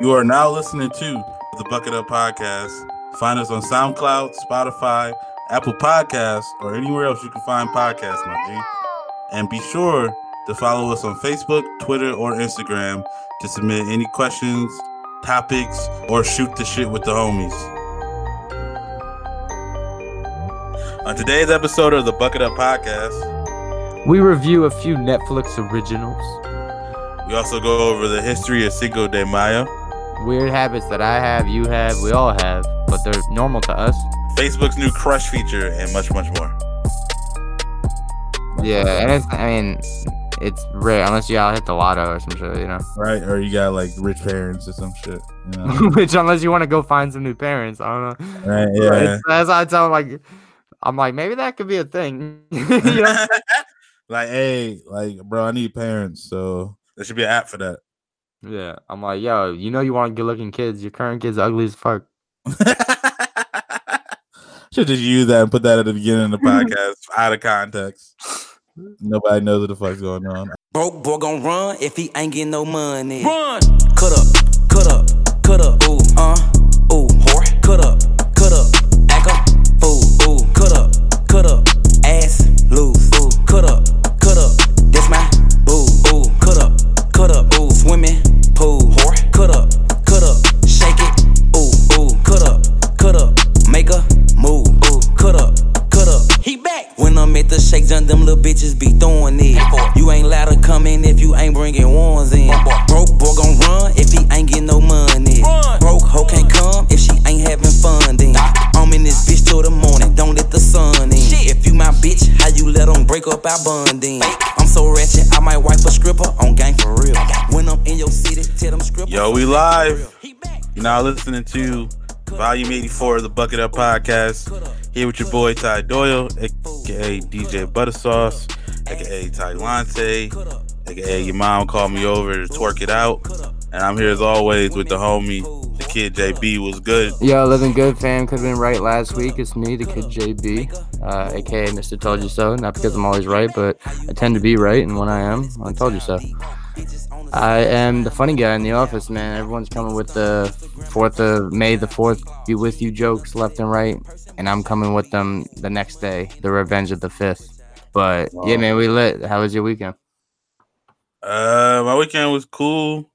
You are now listening to the Bucket Up Podcast. Find us on SoundCloud, Spotify, Apple Podcasts, or anywhere else you can find podcasts, my G. And be sure to follow us on Facebook, Twitter, or Instagram to submit any questions, topics, or shoot the shit with the homies. On today's episode of the Bucket Up Podcast, We review a few Netflix originals, we also go over the history of Cinco de Mayo, weird habits that I have, you have, we all have, but they're normal to us. Facebook's new crush feature, and much, much more. Yeah, and it's, I mean, it's rare unless y'all hit the lotto or some shit, you know. Right? Or you got like rich parents or some shit. You know? Which, unless you want to go find some new parents, I don't know. right? Yeah. It's, that's how I tell like, I'm like, maybe that could be a thing. you know? like, hey, like, bro, I need parents, so there should be an app for that. Yeah, I'm like, yo, you know, you want good looking kids. Your current kid's ugly as fuck. Should just use that and put that at the beginning of the podcast out of context. Nobody knows what the fuck's going on. Broke boy gonna run if he ain't getting no money. Run! Cut up, break up our bonding? I'm so ratchet, I might wipe a stripper on gang for real. When I'm in your city, tell them strippers. Yo, we live. real. He back. You're now listening to Volume 84 of the Bucket Up Podcast. Here with your boy Ty Doyle, aka DJ Buttersauce, aka Ty Lante, aka your mom called me over to twerk it out. And I'm here as always with the homie, the kid JB was good. Yo, living good, fam. Could have been right last week. It's me, the kid JB, uh, aka Mr. Told You So. Not because I'm always right, but I tend to be right, and when I am, I told you so. I am the funny guy in the office, man. Everyone's coming with the fourth of May, the fourth, be with you jokes left and right, and I'm coming with them the next day, the revenge of the fifth. But yeah, man, we lit. How was your weekend? Uh, my weekend was cool.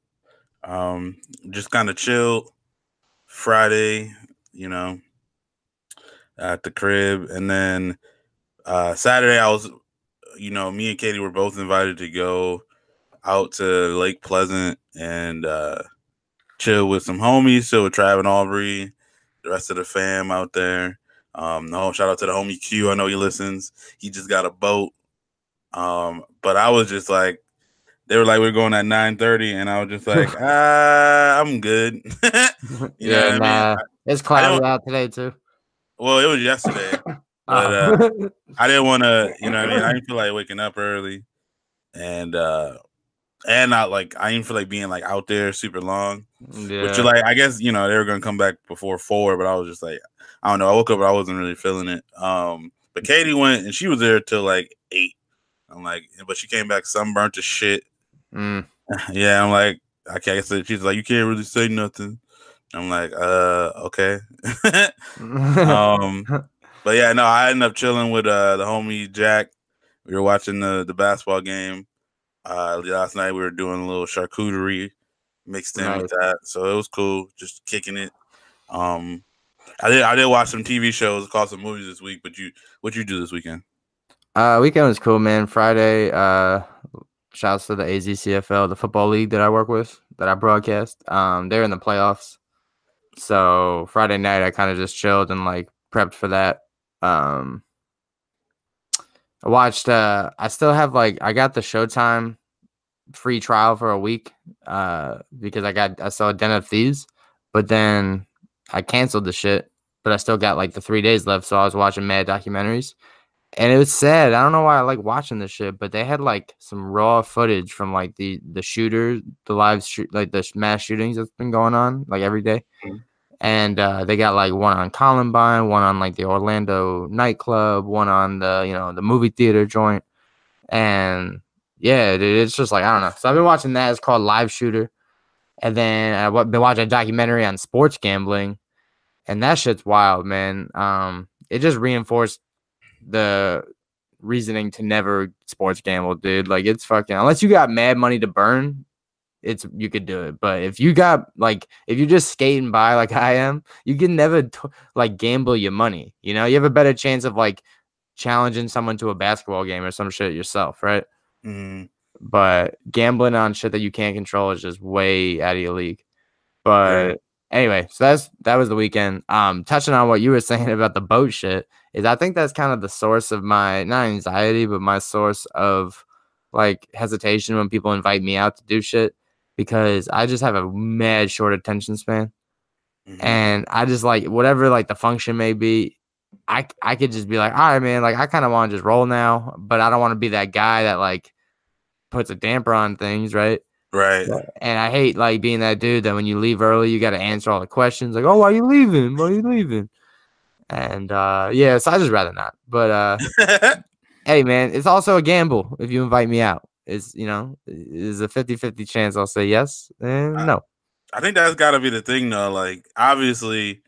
Um, just kind of chilled. Friday, you know, at the crib, and then uh Saturday I was, you know, me and Katie were both invited to go out to Lake Pleasant and uh chill with some homies. Chill with Trav and Aubrey, the rest of the fam out there. Um, no shout out to the homie Q. I know he listens. He just got a boat. Um, but I was just like, they were like, we're going at 9 30, and I was just like, ah, I'm good. You know what I mean? it's cloudy out today too. Well, it was yesterday. But, uh, I didn't want to, you know what I mean? I didn't feel like waking up early. And uh and not like I didn't feel like being like out there super long. yeah. Which like I guess, you know, they were gonna come back before four, but I was just like, I don't know. I woke up but I wasn't really feeling it. Um but Katie went and she was there till like eight. I'm like, but she came back sunburnt as shit. Mm. Yeah, I'm like, I can't say she's like, you can't really say nothing. I'm like, uh, okay. um, but yeah, no, I ended up chilling with uh the homie Jack. We were watching the the basketball game. Uh, last night we were doing a little charcuterie mixed in with that, so it was cool, just kicking it. Um, I did I did watch some TV shows, caught some movies this week. But you, what you do this weekend? Uh, weekend was cool, man. Friday, uh, shouts to the AZCFL, the football league that I work with, that I broadcast. Um, they're in the playoffs, so Friday night I kind of just chilled and like prepped for that. Um, I watched. Uh, I still have like I got the Showtime free trial for a week. Uh, because I got I saw Den of Thieves, but then I canceled the shit. But I still got like the three days left, so I was watching mad documentaries and it was sad. I don't know why I like watching this shit, but they had like some raw footage from like the the shooter, the live shoot, like the mass shootings that's been going on like every day. Mhm. And uh, they got like one on Columbine, one on like the Orlando nightclub, one on the you know the movie theater joint, and yeah, dude, it's just like I don't know. So I've been watching that. It's called Live Shooter. And then I've been watching a documentary on sports gambling, and that shit's wild, man. Um, it just reinforced the reasoning to never sports gamble, dude. Like it's fucking unless you got mad money to burn, it's you could do it. But if you got like if you're just skating by like I am, you can never t- like gamble your money. You know, you have a better chance of like challenging someone to a basketball game or some shit yourself, right? Mm, But gambling on shit that you can't control is just way out of your league. But anyway, so that's that was the weekend. Um, touching on what you were saying about the boat shit is I think that's kind of the source of my not anxiety, but my source of like hesitation when people invite me out to do shit because I just have a mad short attention span mhm. and I just like whatever like the function may be. I I could just be like, all right, man, like I kind of want to just roll now, but I don't want to be that guy that like puts a damper on things, right? Right. And I hate like being that dude that when you leave early, you got to answer all the questions, like, oh, why are you leaving? Why are you leaving? And uh yeah, so I just rather not. But uh hey, man, it's also a gamble if you invite me out. It's you know, is a 50-50 chance I'll say yes and I- no. I think that's got to be the thing, though. Like, obviously,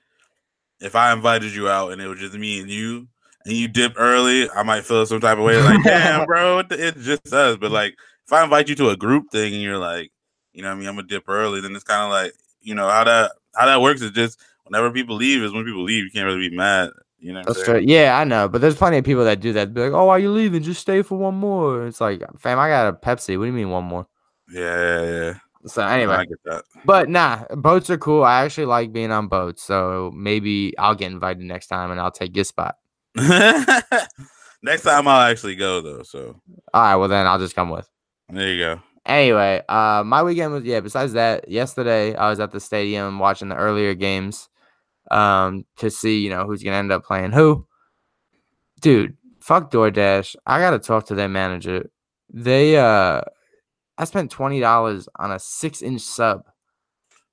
if I invited you out and it was just me and you, and you dip early, I might feel some type of way. Like, damn, bro, it's just us. But like, if I invite you to a group thing and you're like, you know, what I mean, I'm gonna dip early, then it's kind of like, you know, how that how that works is just whenever people leave is when people leave. You can't really be mad. You know, That's true. Yeah, I know, but there's plenty of people that do that. Be like, "Oh, why you leaving? Just stay for one more." It's like, fam, I got a Pepsi. What do you mean one more? Yeah, yeah, yeah. So I anyway, get that. but nah, boats are cool. I actually like being on boats, so maybe I'll get invited next time and I'll take your spot. Next time I'll actually go though. So All right, well then I'll just come with. There you go. Anyway, uh, my weekend was yeah. Besides that, yesterday I was at the stadium watching the earlier games, um, to see you know who's gonna end up playing who. Dude, fuck DoorDash. I gotta talk to their manager. They uh, I spent twenty dollars on a six inch sub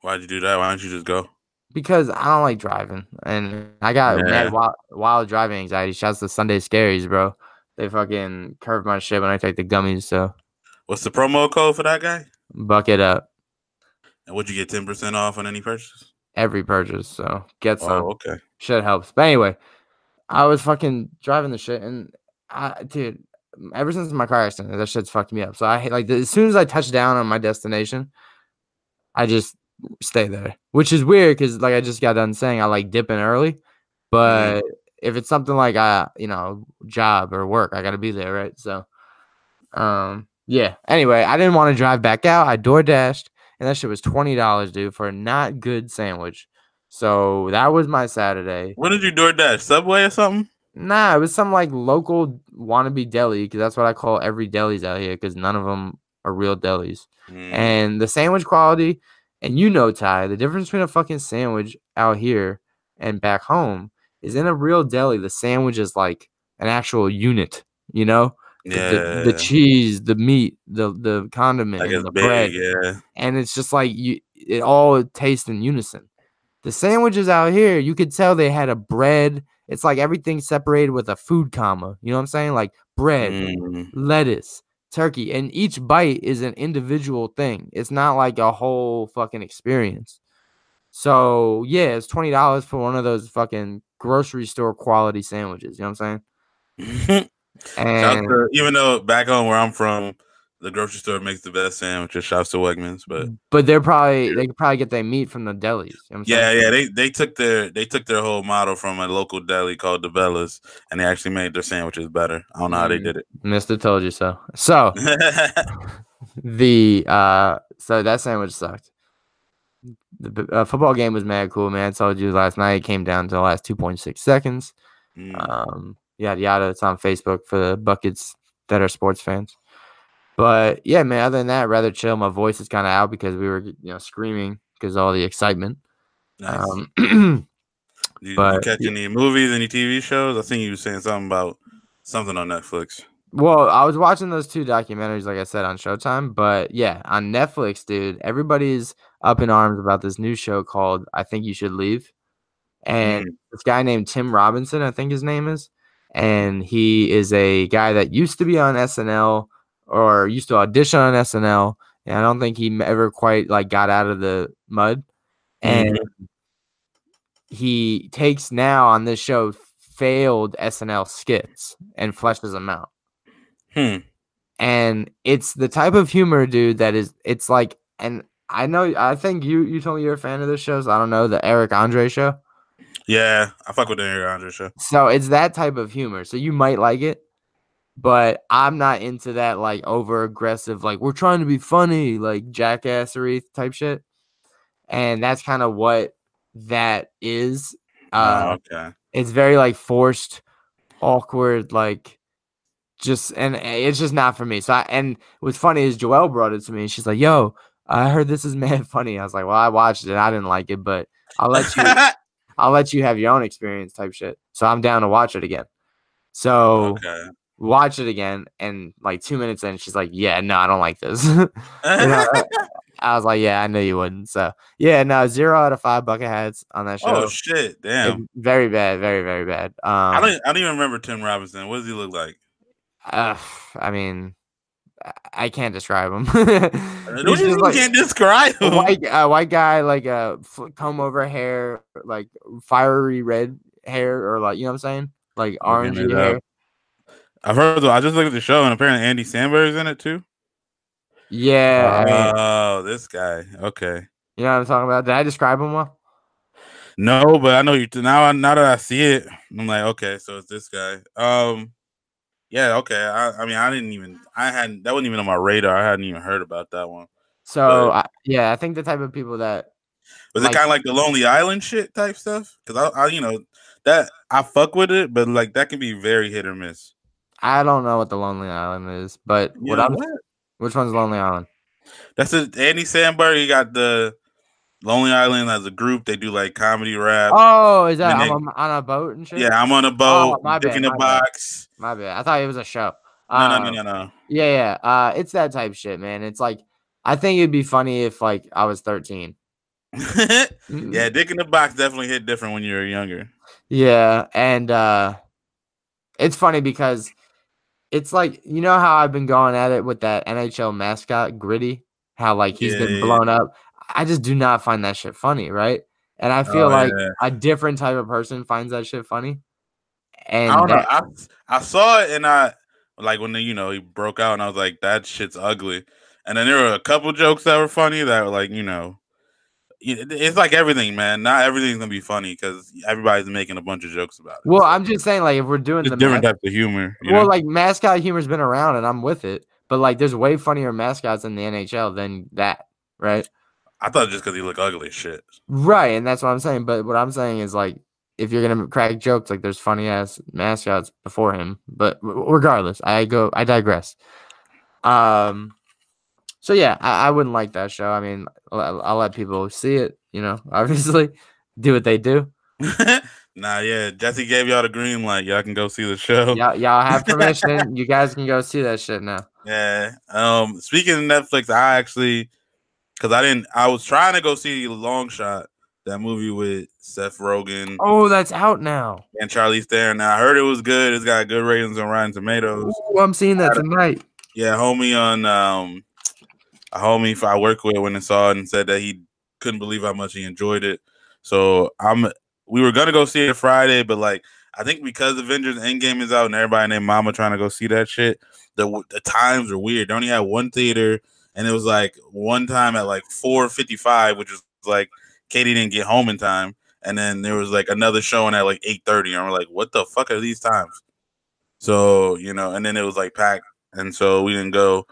Why'd you do that? Why don't you just go? because I don't like driving, and I got Yeah. mad wild, wild driving anxiety. Shouts to Sunday Scaries, bro. They fucking curve my shit when I take the gummies. So What's the promo code for that guy? buck it up And would you get ten percent off on any purchase? every purchase. So get some. Oh, okay. shit helps. But anyway, I was fucking driving the shit, and I, dude, ever since my car accident, that shit's fucked me up. So I hate like as soon as I touch down on my destination, I just stay there, which is weird because like I just got done saying I like dipping early, but if it's something like I, you know, job or work, I gotta be there, right? So, um, yeah. Anyway, I didn't want to drive back out. I door dashed, and that shit was twenty dollars, dude, for a not good sandwich. So that was my Saturday. What did you DoorDash? Subway or something? Nah, it was some like local wannabe deli because that's what I call every deli's out here because none of them are real delis. Mm, And the sandwich quality, and you know, Ty, the difference between a fucking sandwich out here and back home is in a real deli, the sandwich is like an actual unit, you know? The- yeah, The, the cheese, the meat, the the condiment, like and the big. bread Yeah, and it's just like you it all tastes in unison. The sandwiches out here, you could tell they had a bread. It's like everything separated with a food comma. You know what I'm saying? Like bread, Mm, lettuce, turkey, and each bite is an individual thing. It's not like a whole fucking experience. So yeah, it's twenty dollars for one of those fucking grocery store quality sandwiches. You know what I'm saying? And to- even though back home where I'm from, the grocery store makes the best sandwiches. Shouts to Wegmans, but but they're probably they could probably get their meat from the delis. You know yeah, saying? yeah, they they took their they took their whole model from a local deli called the Bellas, and they actually made their sandwiches better. I don't know how they did it. Mister told you so. So the uh so that sandwich sucked the uh, football game was mad cool man i told you last night it came down to the last 2.6 seconds Mm, um yada yada it's on facebook for the buckets that are sports fans but yeah man other than that rather chill my voice is kind of out because we were you know screaming because all the excitement nice. um you, you catch any movies, any TV shows? I think you were saying something about something on Netflix. Well, I was watching those two documentaries, like I said, on Showtime. But yeah, on Netflix, dude, everybody's up in arms about this new show called I Think You Should Leave. And this guy named Tim Robinson, I think his name is. And he is a guy that used to be on SNL or used to audition on SNL and I don't think he ever quite like got out of the mud. And he takes now on this show failed SNL skits and fleshes them out. Hmm. And it's the type of humor, dude, that is it's like and I know I think you you told me you're a fan of this show, so I don't know, the Eric Andre show. Yeah, I fuck with the Eric Andre show. So it's that type of humor. So you might like it, but I'm not into that like over aggressive, like we're trying to be funny, like jackassery type shit. And that's kind of what that is. Uh, oh, okay. it's very like forced, awkward, like just and it's just not for me. So I and what's funny is Joelle brought it to me and she's like, "Yo, I heard this is mad funny." I was like, "Well, I watched it. I didn't like it, but I'll let you I'll let you have your own experience type shit." So I'm down to watch it again. So okay. watch it again and like 2 minutes in she's like, "Yeah, no, I don't like this." Know, I was like, "Yeah, I knew you wouldn't." So, yeah, no, 0 out of 5 bucket hats on that show. oh shit! Damn. Very bad, very very bad. Um I don't. I don't even remember Tim Robinson. What does he look like? Uh, I mean, I- can't describe him. What He's do you just like can't describe a him? white, a white guy, like a comb over hair, like fiery red hair, or like you know what I'm saying, like orangey hair. up. I've heard. I just looked at the show, and apparently Andy Samberg's in it too. Yeah, I mean, Oh, this guy. Okay. you know what I'm talking about. Did I describe him well? No, but I know you now. Now that I see it, I'm like, okay, so it's this guy. Um, yeah, okay. I, I mean, I didn't even. I hadn't. That wasn't even on my radar. I hadn't even heard about that one. So But- I, yeah, I think the type of people that Was Like- it kind of like the Lonely Island shit type stuff? Because I, I, you know, that I fuck with it, but like that can be very hit or miss. I don't know what the Lonely Island is, but what I'm what? which one's Lonely Island? That's it. Andy Samberg. He got the Lonely Island as a group. They do like comedy rap. Oh, is that and I'm on, a boat and shit? yeah, I'm on a boat. my dick bad, in the my bad. box. my bad. I thought it was a show. No, no, no, Um, no, no. Yeah, yeah. Uh, it's that type shit, man. It's like I think it'd be funny if like I was 13. Mm, yeah, dick in the box definitely hit different when you were younger. Yeah, and uh it's funny because it's like you know how I've been going at it with that NHL mascot Gritty, how like he's Yeah, been yeah, blown up. I just do not find that shit funny, right? And I feel Oh, like yeah. a different type of person finds that shit funny. And I don't know. that- I, I saw it and I like when the, you know he broke out and I was like, that shit's ugly. And then there were a couple jokes that were funny that were like, you know, it's like everything, man. Not everything's gonna be funny because everybody's making a bunch of jokes about it. well, I'm just saying, like, if we're doing the different mas- types of humor. Well, know? like mascot humor's been around, and I'm with it. But like, there's way funnier mascots in the NHL than that, right? I thought just because he looked ugly as shit. Right, and that's what I'm saying. But what I'm saying is like, if you're gonna crack jokes, like there's funny ass mascots before him. But regardless, I go, I digress. Um, so yeah, I, I wouldn't like that show. I mean, I'll, I'll let people see it. You know, obviously, do what they do. nah, yeah. Jesse gave y'all the green light. Y'all can go see the show. Y'all, y'all have permission. you guys can go see that shit now. Yeah. Um. Speaking of Netflix, I actually, because I didn't, I was trying to go see the Long Shot, that movie with Seth Rogen Oh, that's out now. and Charlize Theron. Now I heard it was good. It's got good ratings on Rotten Tomatoes. Oh, I'm seeing that tonight. Yeah, homie on um, a homie I work with when I saw it and said that he couldn't believe how much he enjoyed it. So I'm, we were gonna go see it Friday, but like I think because Avengers Endgame is out and everybody named Mama trying to go see that shit, the the times are weird. They only had one theater, and it was like one time at like four fifty five, which was like Katie didn't get home in time, and then there was like another showing at like eight thirty, and we're like, what the fuck are these times? So you know, and then it was like packed, and so we didn't go.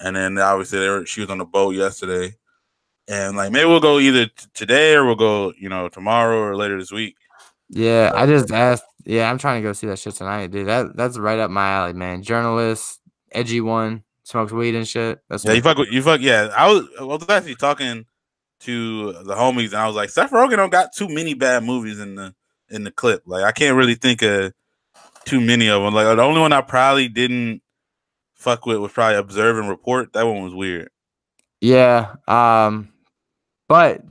And then obviously they were, she was on the boat yesterday, and like maybe we'll go either t- today or we'll go, you know, tomorrow or later this week. Yeah, I just asked. Yeah, I'm trying to go see that shit tonight, dude. That that's right up my alley, man. Journalist, edgy one, smokes weed and shit. That's Yeah, what- you fuck with you fuck. Yeah, I was I was actually talking to the homies, and I was like, Seth Rogen don't got too many bad movies in the in the clip. Like I can't really think of too many of them. Like the only one I probably didn't fuck with was probably Observe and Report. That one was weird. Yeah. Um, but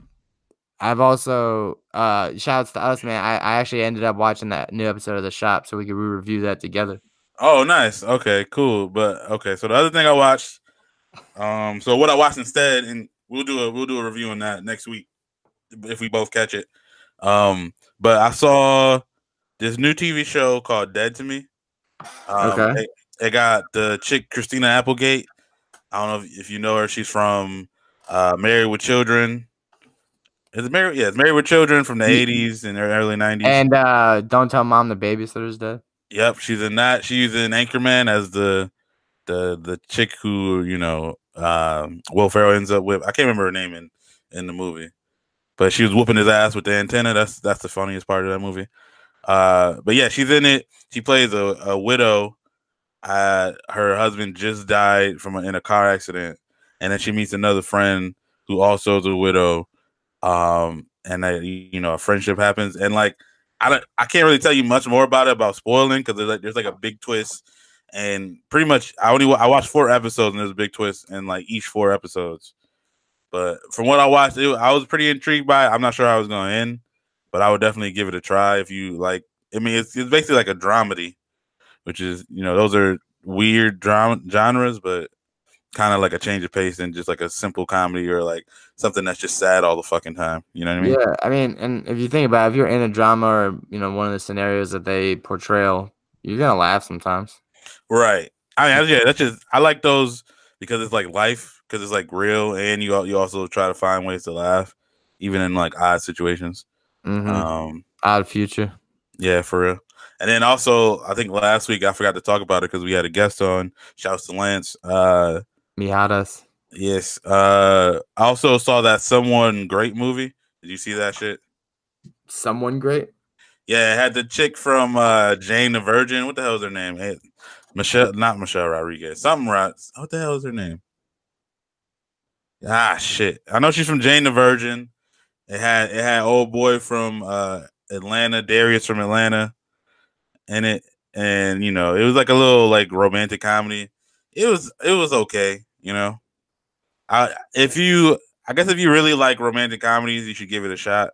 I've also uh shouts to us, man. I, I actually ended up watching that new episode of the shop so we could re-review that together. Oh, nice. Okay, cool. But okay, so the other thing I watched, Um, so what I watched instead, and we'll do a we'll do a review on that next week if we both catch it. Um, but I saw this new TV show called Dead to Me. Um, Okay. It, it got the chick Christina Applegate. I don't know if, if you know her. She's from uh, Married with Children. Is it Married? Yeah, it's Married with Children from the '80s and early '90s. And uh, don't tell mom the babysitter's dead. Yep, she's in that. She's in Anchorman as the the the chick who you know um, Will Ferrell ends up with. I can't remember her name in in the movie, but she was whooping his ass with the antenna. That's that's the funniest part of that movie. Uh, but yeah, she's in it. She plays a, a widow. Uh, her husband just died from a, in a car accident, and then she meets another friend who also is a widow. Um, and they, you know, a friendship happens, and like I don't, I can't really tell you much more about it about spoiling because there's like there's like a big twist, and pretty much I only I watched four episodes and there's a big twist in like each four episodes. But from what I watched, it, I was pretty intrigued by it. I'm not sure how it's going to end, but I would definitely give it a try if you like. I mean, it's, it's basically like a dramedy, which is you know those are weird drama genres, but kind of like a change of pace and just like a simple comedy or like something that's just sad all the fucking time. You know what I mean? Yeah, I mean, and if you think about it, if you're in a drama or you know one of the scenarios that they portray, you're gonna laugh sometimes. Right. I mean, yeah, that's just I like those because it's like life because it's like real, and you you also try to find ways to laugh, even in like odd situations. hmm Um, Odd future. yeah, for real. And then also, I think last week I forgot to talk about it because we had a guest on. Shouts to Lance. Uh, Mijadas. yes. Uh, I also saw that someone great movie. Did you see that shit? Someone great. Yeah, it had the chick from uh Jane the Virgin. What the hell is her name? Michelle, not Michelle Rodriguez. Something right. What the hell is her name? Ah, shit. I know she's from Jane the Virgin. It had it had old boy from uh Atlanta, Darius from Atlanta, and it, and you know it was like a little like romantic comedy. It was it was okay, you know. I if you I guess if you really like romantic comedies, you should give it a shot.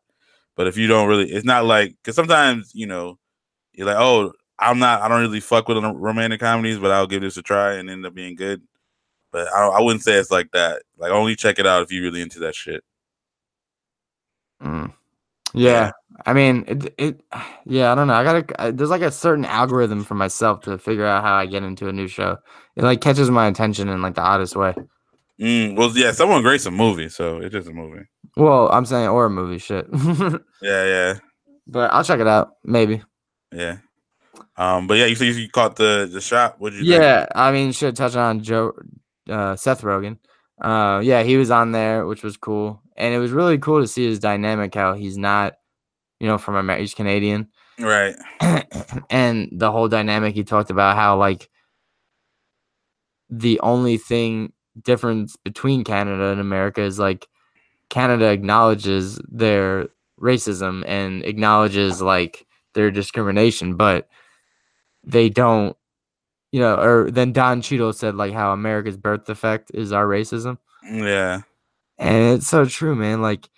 But if you don't really, it's not like because sometimes you know you're like, oh, I'm not, I don't really fuck with romantic comedies, but I'll give this a try and end up being good. But I, I wouldn't say it's like that. Like only check it out if you're really into that shit. Mm. Yeah. I mean, it, it. Yeah, I don't know. I gotta. There's like a certain algorithm for myself to figure out how I get into a new show. It like catches my attention in like the oddest way. Mm, well, yeah, someone great's a movie, so it's just a movie. Well, I'm saying or a movie shit, Yeah, yeah, but I'll check it out. Maybe. yeah. Um, but yeah, you you caught the the shot. What'd you Yeah, I mean, should touch on Joe, uh, Seth Rogen. Uh, yeah, he was on there, which was cool, and it was really cool to see his dynamic. How he's not, you know, from America, he's Canadian. Right. and the whole dynamic he talked about how like the only thing difference between Canada and America is like Canada acknowledges their racism and acknowledges like their discrimination, but they don't, you know, or then Don Cheadle said like how America's birth defect is our racism. Yeah. And it's so true, man. Like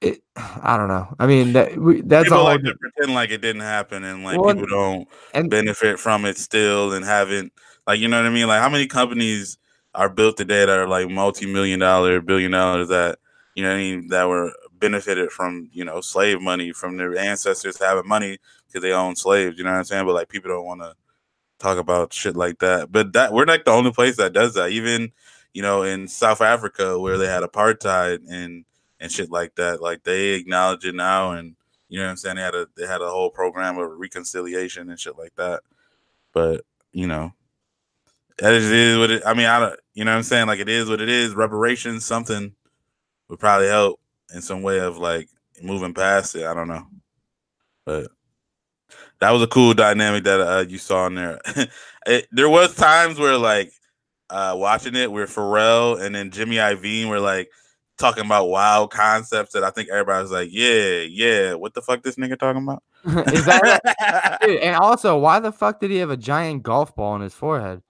it I don't know. I mean that we, that's people all like to pretend like it didn't happen, and like Well, people don't and benefit from it still, and haven't like you know what I mean. Like how many companies are built today that are like multi-million dollar, billion dollars that you know what I mean that were benefited from you know slave money from their ancestors having money because they own slaves. You know what I'm saying? But like people don't want to talk about shit like that. But that we're like the only place that does that. Even you know in South Africa where they had apartheid and and shit like that. Like they acknowledge it now, and you know what I'm saying. They had a they had a whole program of reconciliation and shit like that. But you know, that is, is what it. I mean, I don't. You know what I'm saying? Like it is what it is. Reparations, something would probably help in some way of like moving past it. I don't know, but that was a cool dynamic that uh, you saw in there. it, there was times where like uh, watching it where Pharrell and then Jimmy Iovine were like talking about wild concepts that I think everybody was like, yeah, yeah, what the fuck this nigga talking about? is that Dude, and also why the fuck did he have a giant golf ball on his forehead?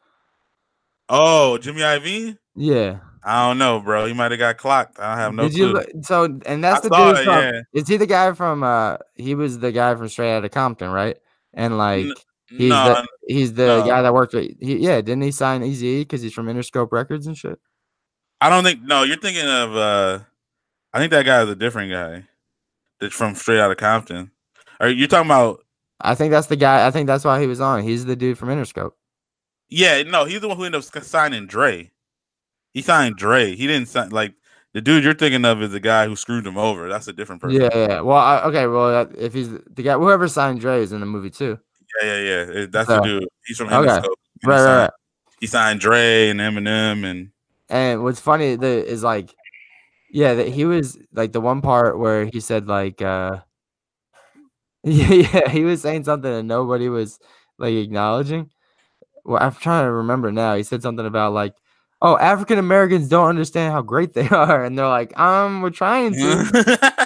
oh, Jimmy Iovine? Yeah. I don't know, bro. He might have got clocked. I don't have no Did clue. you so and that's I the dude it, from, yeah. is he the guy from uh he was the guy from Straight Outta Compton, right? And like He's no, the he's the no. guy that worked with. He, yeah, didn't he sign Eazy because he's from Interscope Records and shit? I don't think. No, you're thinking of. uh I think that guy is a different guy. That's from straight out of Compton. Are you talking about? I think that's the guy. I think that's why he was on. He's the dude from Interscope. Yeah, no, he's the one who ended up signing Dre. He signed Dre. He didn't sign like the dude you're thinking of is the guy who screwed him over. That's a different person. Yeah, yeah. Well, I, okay. Well, if he's the guy, whoever signed Dre is in the movie too. Yeah, yeah. yeah. That's So- the dude. He's from Okay. Interscope. he Right, right, signed- right. He signed Dre and Eminem and And what's funny the, is like, yeah, that he was like the one part where he said like, uh yeah, yeah, he was saying something and nobody was like acknowledging. Well, I'm trying to remember now. He said something about like, oh, African Americans don't understand how great they are, and they're like, um, we're trying to.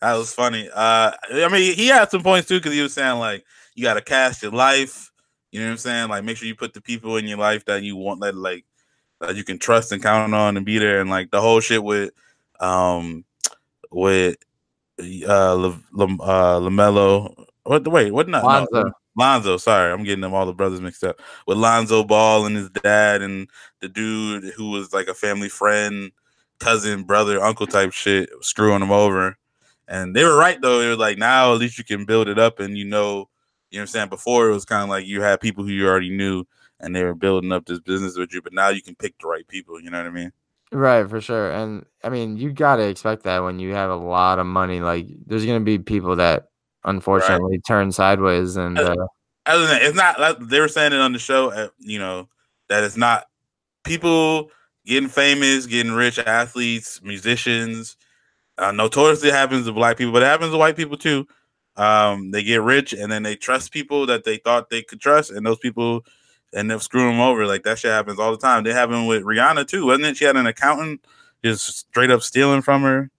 that was funny. Uh, I mean, he had some points too because he was saying like you got to cast your life. You know what I'm saying? Like, make sure you put the people in your life that you want that like that you can trust and count on and be there. And like the whole shit with um with uh, Le, uh LaMelo. What? The wait, what? Not no, Lonzo. Lonzo. Sorry, I'm getting them all the brothers mixed up. With Lonzo Ball and his dad and the dude who was like a family friend, cousin, brother, uncle type shit, screwing him over. And they were right though. They were like, now at least you can build it up and you know, you know what I'm saying? Before it was kind of like you had people who you already knew and they were building up this business with you, but now you can pick the right people, you know what I mean? Right, for sure. And I mean, you got to expect that when you have a lot of money. Like, there's going to be people that unfortunately turn sideways. And Uh, uh, other than it's not like they were saying it on the show, uh, you know, that it's not people getting famous, getting rich, athletes, musicians. Uh, notoriously happens to black people, but it happens to white people too. Um, they get rich and then they trust people that they thought they could trust, and those people end up screwing them over. Like that shit happens all the time. They happen with Rihanna too, wasn't it? She had an accountant just straight up stealing from her.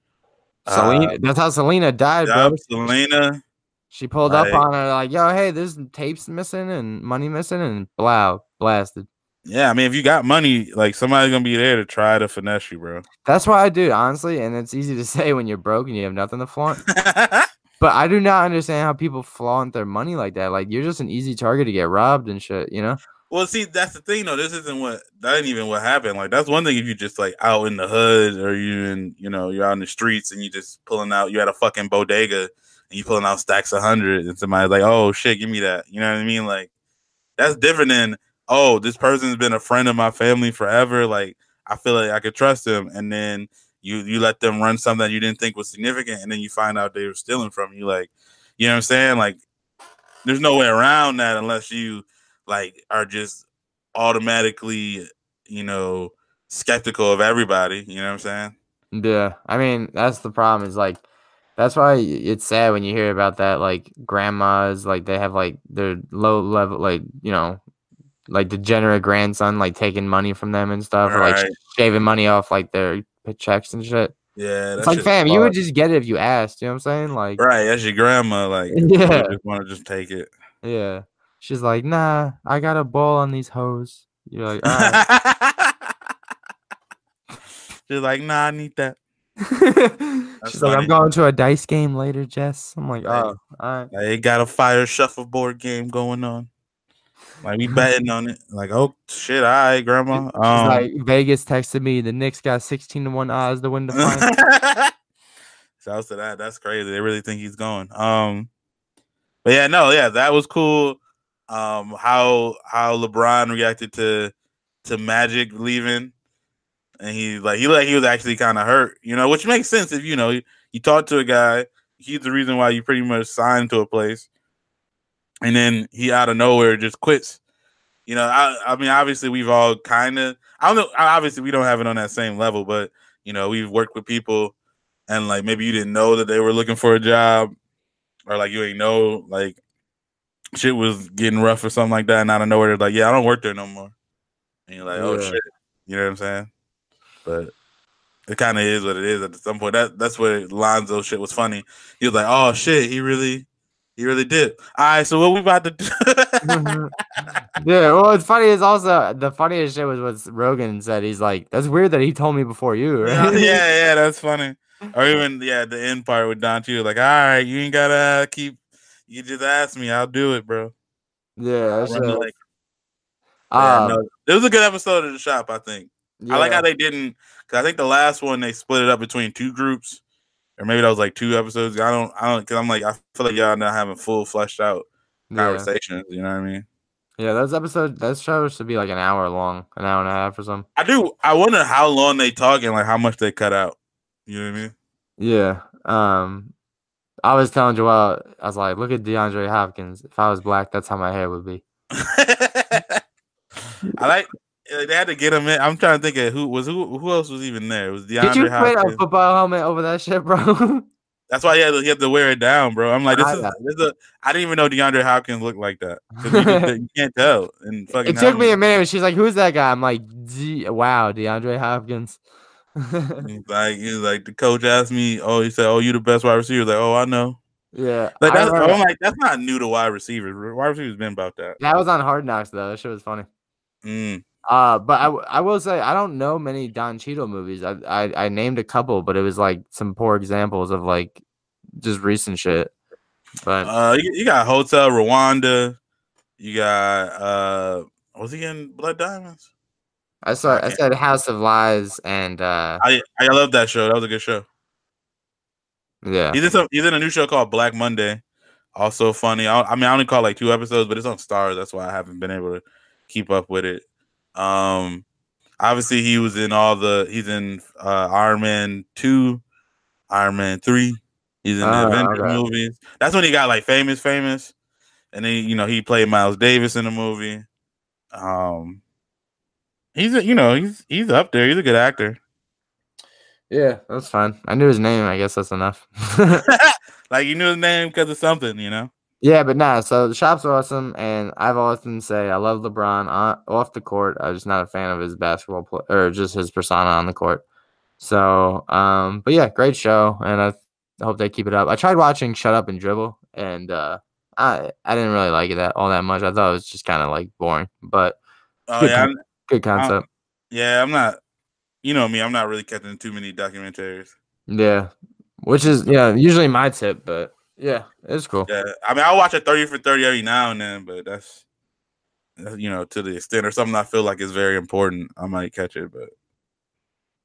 Selena, that's how Selena died, Uh, bro. Selena. She pulled up on her like, "Yo, hey, there's tapes missing and money missing," and blow, blasted. Yeah, I mean, if you got money, like somebody's gonna be there to try to finesse you, bro. That's what I do, honestly. And it's easy to say when you're broke and you have nothing to flaunt. But I do not understand how people flaunt their money like that. Like you're just an easy target to get robbed and shit. You know? Well, see, that's the thing, though. This isn't what that ain't even what happened. Like, that's one thing if you just like out in the hood or you in, you know, you're out in the streets and you just pulling out. You at a fucking bodega and you pulling out stacks of hundred, and somebody's like, "Oh shit, give me that." You know what I mean? Like, that's different than, "Oh, this person's been a friend of my family forever." Like, I feel like I could trust him, and then you you let them run something you didn't think was significant, and then you find out they were stealing from you. Like, you know what I'm saying? Like, there's no way around that unless you like are just automatically, you know, skeptical of everybody. You know what I'm saying? Yeah. I mean, that's the problem. Is like, that's why it's sad when you hear about that. Like grandmas, like they have like their low level, like you know, like degenerate grandson, like taking money from them and stuff, or like Right. shaving money off like their checks and shit. Yeah, It's like, fam, you would just get it if you asked. You know what I'm saying? Like, right. That's your grandma. Like, Yeah. just want to just take it. yeah. She's like, nah, I got a ball on these hoes. You're like, all right. She's like, nah, I need that. She's like. I'm going to a dice game later, Jess. I'm like, oh, all right. They got a fire shuffleboard game going on. Like we betting on it. Like, oh shit, all right, grandma. Um, like, Vegas texted me. The Knicks got 16 to one odds to win the final. Shouts to that. That's crazy. They really think he's going. Um, but yeah, no, yeah, that was cool. Um, how how LeBron reacted to to Magic leaving, and he like he like he was actually kind of hurt, you know, which makes sense if you know you, you talk to a guy. He's the reason why you pretty much signed to a place, and then he out of nowhere just quits. You know, I I mean, obviously we've all kind of I don't know. Obviously, we don't have it on that same level, but you know, we've worked with people and like maybe you didn't know that they were looking for a job or like you ain't know like shit was getting rough or something like that and out of nowhere they're like yeah i don't work there no more and you're like oh Yeah. shit you know what i'm saying but it kind of is what it is at some point that that's where lonzo shit was funny he was like oh shit he really he really did all right so what we about to do yeah, well, it's funny. Is also the funniest shit was what Rogen said. He's like, "That's weird that he told me before you." yeah, Right? yeah, yeah, that's funny. Or even yeah, the end part with Don too. Like, all right, you ain't gotta keep, You just asked me, I'll do it, bro. Yeah, that's. Yeah, um, no, it was a good episode of the shop. I think. I like how they didn't. Cause I think the last one they split it up between two groups, or maybe that was like two episodes. I don't. I don't. Cause I'm like I feel like y'all not having full fleshed out yeah. conversations. You know what I mean? Yeah, those episodes, that show should be like an hour long, an hour and a half or something. I do. I wonder how long they talk and like how much they cut out. You know what I mean? Yeah. Um, I was telling Joelle, I was like, look at DeAndre Hopkins. If I was black, that's how my hair would be. I like. Uh, They had to get him in. I'm trying to think of who was who. Who else was even there? It was DeAndre Did you put a football helmet over that shit, bro? That's why he had, to, he had to wear it down, bro. I'm like, this I is, this is a. I didn't even know DeAndre Hopkins looked like that. You, you can't tell. And fucking it took me a minute. She's like, who's that guy? I'm like, wow, DeAndre Hopkins. He's like, he's like, the coach asked me, oh, he said, oh, you the best wide receiver. Like, oh, I know. yeah. Like that's, I'm like, that's not new to wide receivers. Wide receivers been about that. that was on Hard Knocks, though. That shit was funny. Mm. Uh, but I, I will say I don't know many Don Cheadle movies. I, I I named a couple, but it was like some poor examples of like just recent shit. But Uh, you, you got Hotel Rwanda. You got uh, was he in Blood Diamonds? I saw I said House of Lies and uh I I love that show. That was a good show. yeah He's in some. He's in a new show called Black Monday. Also funny. I, I mean, I only caught like two episodes, but it's on Starz. That's why I haven't been able to keep up with it. Um, obviously he was in all the. He's in uh, Iron Man two, Iron Man three. He's in the Oh, Avengers okay. movies. That's when he got like famous, famous, and then you know he played Miles Davis in the movie. Um, he's a, you know he's he's up there. He's a good actor. yeah that's fine. I knew his name. I guess that's enough. like you knew his name because of something, you know. Yeah, but nah. So the shop's awesome, and I've often say I love LeBron on, off the court. I'm just not a fan of his basketball play or just his persona on the court. So, um, but yeah, great show, and I I hope they keep it up. I tried watching Shut Up and Dribble, and uh, I I didn't really like it that all that much. I thought it was just kind of like boring, but Oh Good yeah, con- good concept. Yeah, I'm not. You know me. I'm not really catching too many documentaries. yeah, which is yeah usually my tip, but yeah, it's cool. Yeah, I mean, I'll watch a thirty for thirty every now and then, but that's, that's, you know to the extent or something I feel like is very important. I might catch it, but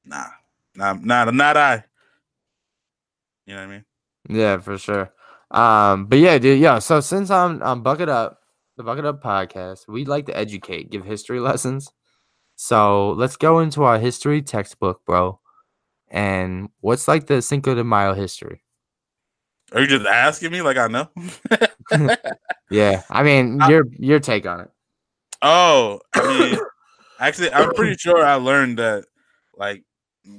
nah, not not not I. You know what I mean? Yeah, for sure. Um, but yeah, dude, yeah. So since I'm I'm Bucket Up, the Bucket Up podcast, we like to educate, give history lessons. So let's go into our history textbook, bro. And what's like the Cinco de Mayo history? Are you just asking me like I know? Yeah, I mean your your take on it. oh, I mean, actually, I'm pretty sure I learned that like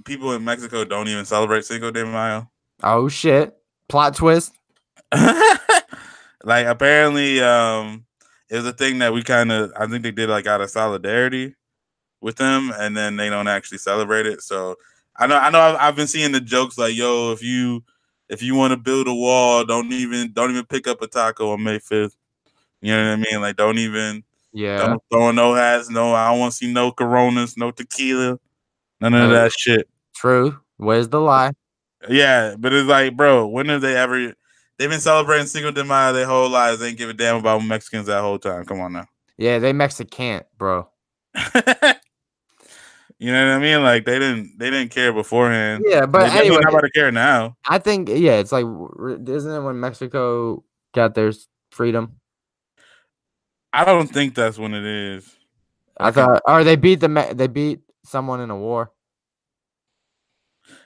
people in Mexico don't even celebrate Cinco de Mayo. Oh shit! Plot twist. like apparently um it was a thing that we kind of i think they did like out of solidarity with them and then they don't actually celebrate it so i know i know i've, I've been seeing the jokes like yo if you if you want to build a wall don't even don't even pick up a taco on may 5th you know what i mean like don't even Yeah. don't throw no hats no i don't want to see no coronas no tequila none of Oh. that shit True. Where's the lie? yeah, but it's like, bro, when have they ever? They've been celebrating Cinco de Mayo their whole lives. They ain't give a damn about Mexicans that whole time. Come on now. Yeah, they Mexican, bro. you know what I mean? Like they didn't, they didn't care beforehand. Yeah, but definitely anyway, to care now. I think yeah, it's like isn't it when Mexico got their freedom? I don't think that's when it is. I thought, or they beat the they beat someone in a war.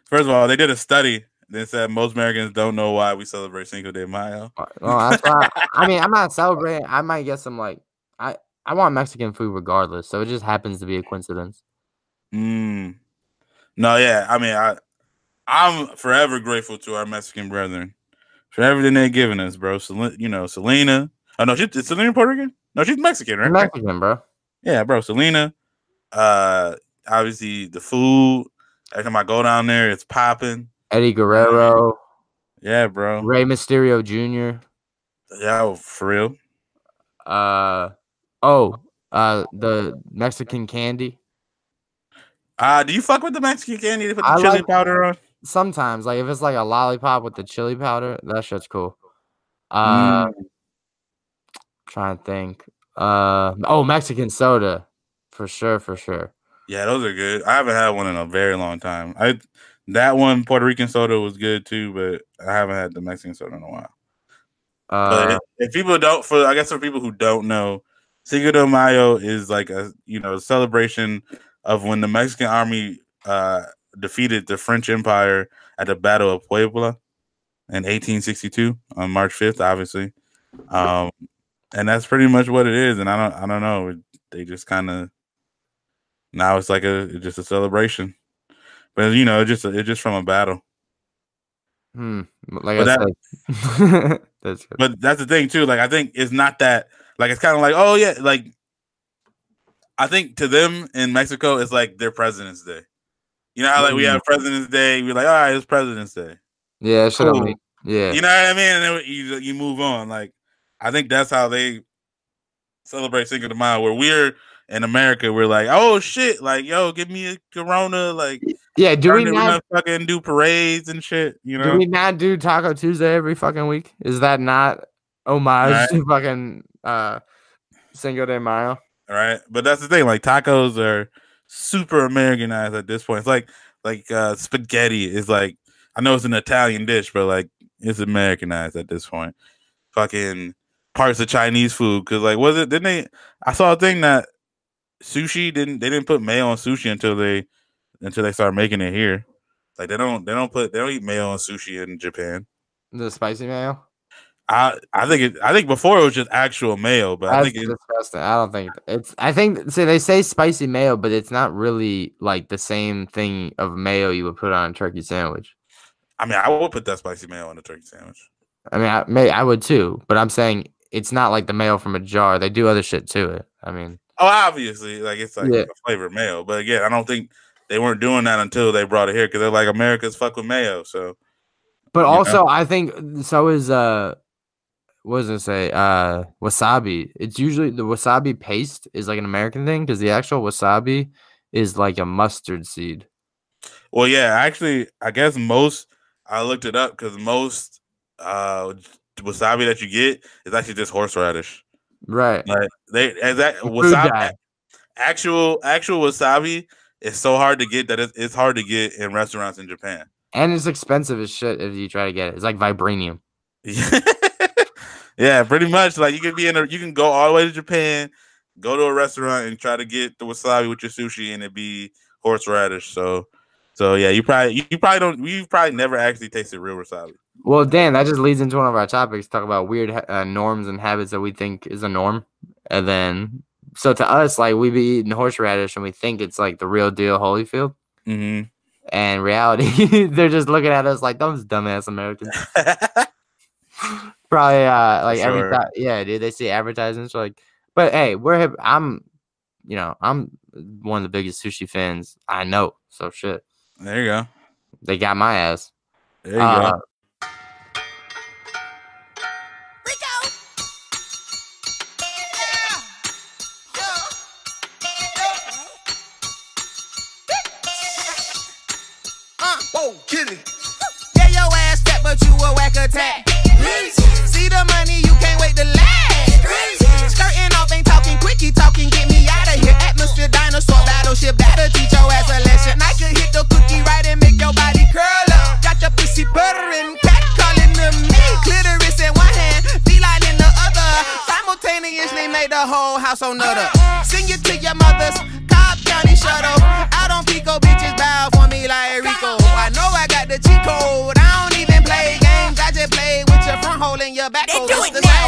First of all, they did a study that said most Americans don't know why we celebrate Cinco de Mayo. Uh, Well, why. I mean, I'm not celebrating. I might get some like I I want Mexican food regardless. So it just happens to be a coincidence. Mm. No, yeah. I mean, I I'm forever grateful to our Mexican brethren for everything they've given us, bro. Sel- you know, Selena. Oh no, she, is Selena Puerto Rican? No, she's Mexican, right? Mexican, bro. Yeah, bro. Selena. Uh, obviously the food. Every time I go down there, it's popping. Eddie Guerrero, Yeah, bro. Rey Mysterio Jr. Yeah, oh, for real. Uh oh, uh the Mexican candy. Uh, do you fuck with the Mexican candy? They put the I chili like- powder on. Sometimes, like if it's like a lollipop with the chili powder, that shit's cool. Uh, Mm. trying to think. Uh oh, Mexican soda. For sure, for sure. Yeah, those are good. I haven't had one in a very long time. I that one Puerto Rican soda was good too, but I haven't had the Mexican soda in a while. Uh, But if people don't, for I guess for people who don't know, Cinco de Mayo is like a you know celebration of when the Mexican army uh, defeated the French Empire at the Battle of Puebla in 1862 on March 5th, obviously, um, and that's pretty much what it is. And I don't, I don't know, they just kind of now it's like a it's just a celebration, but you know, it's just it's just from a battle. hmm, like but I that- said, that's. But that's the thing too. Like I think it's not that. Like it's kind of like oh yeah. Like I think to them in Mexico, it's like their President's Day. You know how like we have President's Day. We're like all right, it's President's Day. yeah, cool. Yeah, You know what I mean? And then you you move on. Like I think that's how they celebrate Cinco de Mayo. Where we're in America, we're like oh shit, like yo, give me a Corona. Like yeah. Do we not? fucking do parades and shit. You know? Do we not do Taco Tuesday every fucking week? Is that not homage Right. to fucking uh Cinco de Mayo? All right. But that's the thing. Like tacos are super Americanized at this point. It's like like uh spaghetti is like I know it's an Italian dish, but like it's Americanized at this point. Fucking parts of Chinese food. Cause like was it didn't they I saw a thing that sushi didn't they didn't put mayo on sushi until they until they started making it here. Like they don't they don't put they don't eat mayo on sushi in Japan. The spicy mayo? I I think it I think before it was just actual mayo, but I That's think it, disgusting. I don't think it's. I think see they say spicy mayo, but it's not really like the same thing of mayo you would put on a turkey sandwich. I mean I would put that spicy mayo on a turkey sandwich. I mean, I may I would too, but I'm saying it's not like the mayo from a jar. They do other shit to it. I mean, Oh, obviously, like it's like Yeah. a flavored mayo. But again, I don't think they weren't doing that until they brought it here because they're like America's fuck with mayo. So but also I think so is uh, what does it say? Uh, wasabi. It's usually the wasabi paste is like an American thing because the actual wasabi is like a mustard seed. well, yeah, actually, I guess most I looked it up because most uh wasabi that you get is actually just horseradish. Right. Like they as that wasabi actual actual wasabi is so hard to get that it's, it's hard to get in restaurants in Japan. And it's expensive as shit if you try to get it. It's like vibranium. yeah, pretty much. Like you can be in a, you can go all the way to Japan, go to a restaurant and try to get the wasabi with your sushi, and it be horseradish. So, so yeah, you probably you, you probably don't you probably never actually tasted real wasabi. Well, Dan, that just leads into one of our topics. Talk about weird uh, norms and habits that we think is a norm, and then so to us, like we be eating horseradish and we think it's like the real deal, Holyfield. Mm-hmm. And reality, they're just looking at us like those dumbass Americans. Probably uh like every time, yeah, dude. They see advertisements like, but hey, we're hip. I'm, you know, I'm one of the biggest sushi fans I know. So shit, there you go. they got my ass. There you Uh, go. Dinosaur, battleship, that'll teach your ass a lesson. I could hit the cookie right and make your body curl up. Got your pussy purring, cat calling to me. Clitoris in one hand, feline in the other. Simultaneously made the whole house on nutter. Sing it to your mothers, Cobb County shuttle. Out on Pico, bitches bow for me like Rico. I know I got the cheat code. I don't even play games, I just play with your front hole and your back hole. They do it now,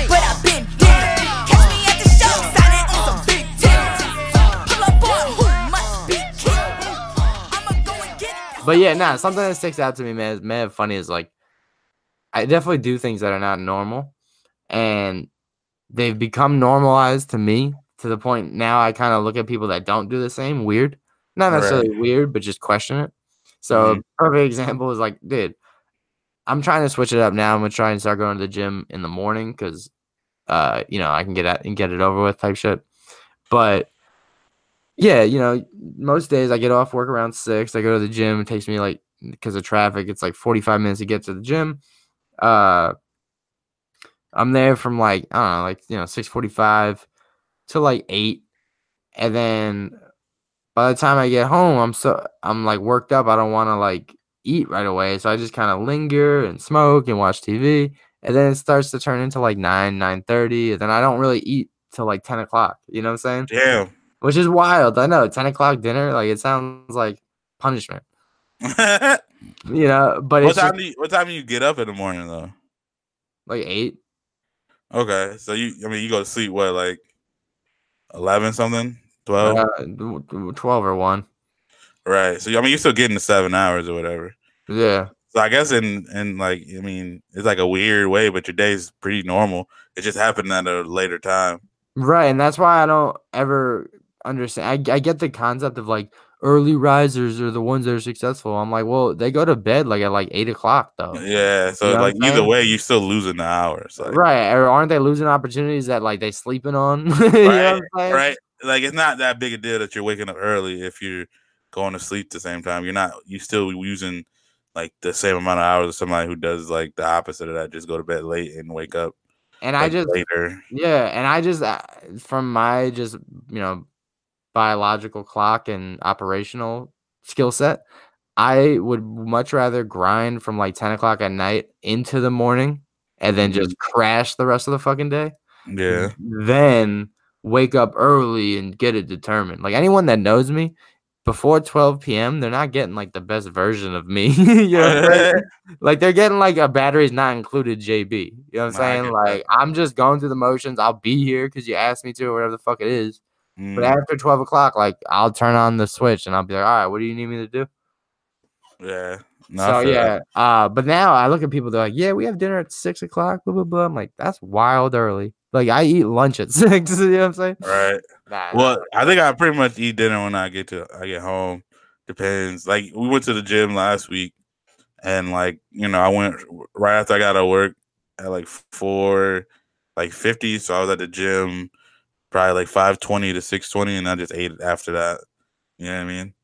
But yeah, nah, something that sticks out to me, man, is mad funny is like I definitely do things that are not normal and they've become normalized to me to the point now I kind of look at people that don't do the same weird. Not Right. necessarily weird, but just question it. So Mhm. perfect example is like, dude, I'm trying to switch it up now. I'm gonna try and start going to the gym in the morning because uh, you know, I can get at and get it over with type shit. But yeah, you know, most days I get off work around six. I go to the gym. It takes me like because of traffic, it's like 45 minutes to get to the gym. Uh I'm there from like I don't know, like you know, six forty five to like eight, and then by the time I get home, I'm so I'm like worked up. I don't want to like eat right away, so I just kind of linger and smoke and watch TV, and then it starts to turn into like nine nine thirty, and then I don't really eat till like ten o'clock. You know what I'm saying? Damn. Which is wild. I know ten o'clock dinner, like it sounds like punishment. what You know, but it's time just, do you, what time do you get up in the morning though? like eight. Okay, so you I mean you go to sleep what like eleven something, twelve, Uh, 12 or 1. right? So I mean you're still getting the seven hours or whatever. Yeah. So I guess in in like I mean it's like a weird way, but your day's pretty normal. It just happened at a later time. Right. And that's why I don't ever understand. I, I get the concept of like early risers are the ones that are successful. I'm like, well, they go to bed like at like 8 o'clock though. Yeah, so You know like either way, you're still losing the hours. Like, Right. Or aren't they losing opportunities that like they sleeping on? you know what I'm right? Like it's not that big a deal that you're waking up early if you're going to sleep the same time. You're not. You still using like the same amount of hours as somebody who does like the opposite of that, just go to bed late and wake up And I just, later. yeah. And I just, uh, from my just, you know, biological clock and operational skill set, I would much rather grind from like 10 o'clock at night into the morning and then just crash the rest of the fucking day Yeah, then wake up early and get it determined. Like anyone that knows me before 12 p.m., they're not getting like the best version of me. you know what I'm saying? like they're getting like a batteries not included JB. You know what I'm saying? Like I'm just going through the motions. I'll be here because you asked me to or whatever the fuck it is. Mm, But after 12 o'clock, like I'll turn on the switch and I'll be like, all right, what do you need me to do? yeah. So yeah, that. uh, but now I look at people. They're like, "Yeah, we have dinner at six o'clock." Blah blah blah. I'm like, "That's wild early." Like I eat lunch at six. you know what I'm saying? right. Nah, Well, I think I pretty much eat dinner when I get to I get home. Depends. Like we went to the gym last week, and like you know I went right after I got out of work at like four, like fifty. So I was at the gym probably like five twenty to six twenty, and I just ate it after that. You know what I mean?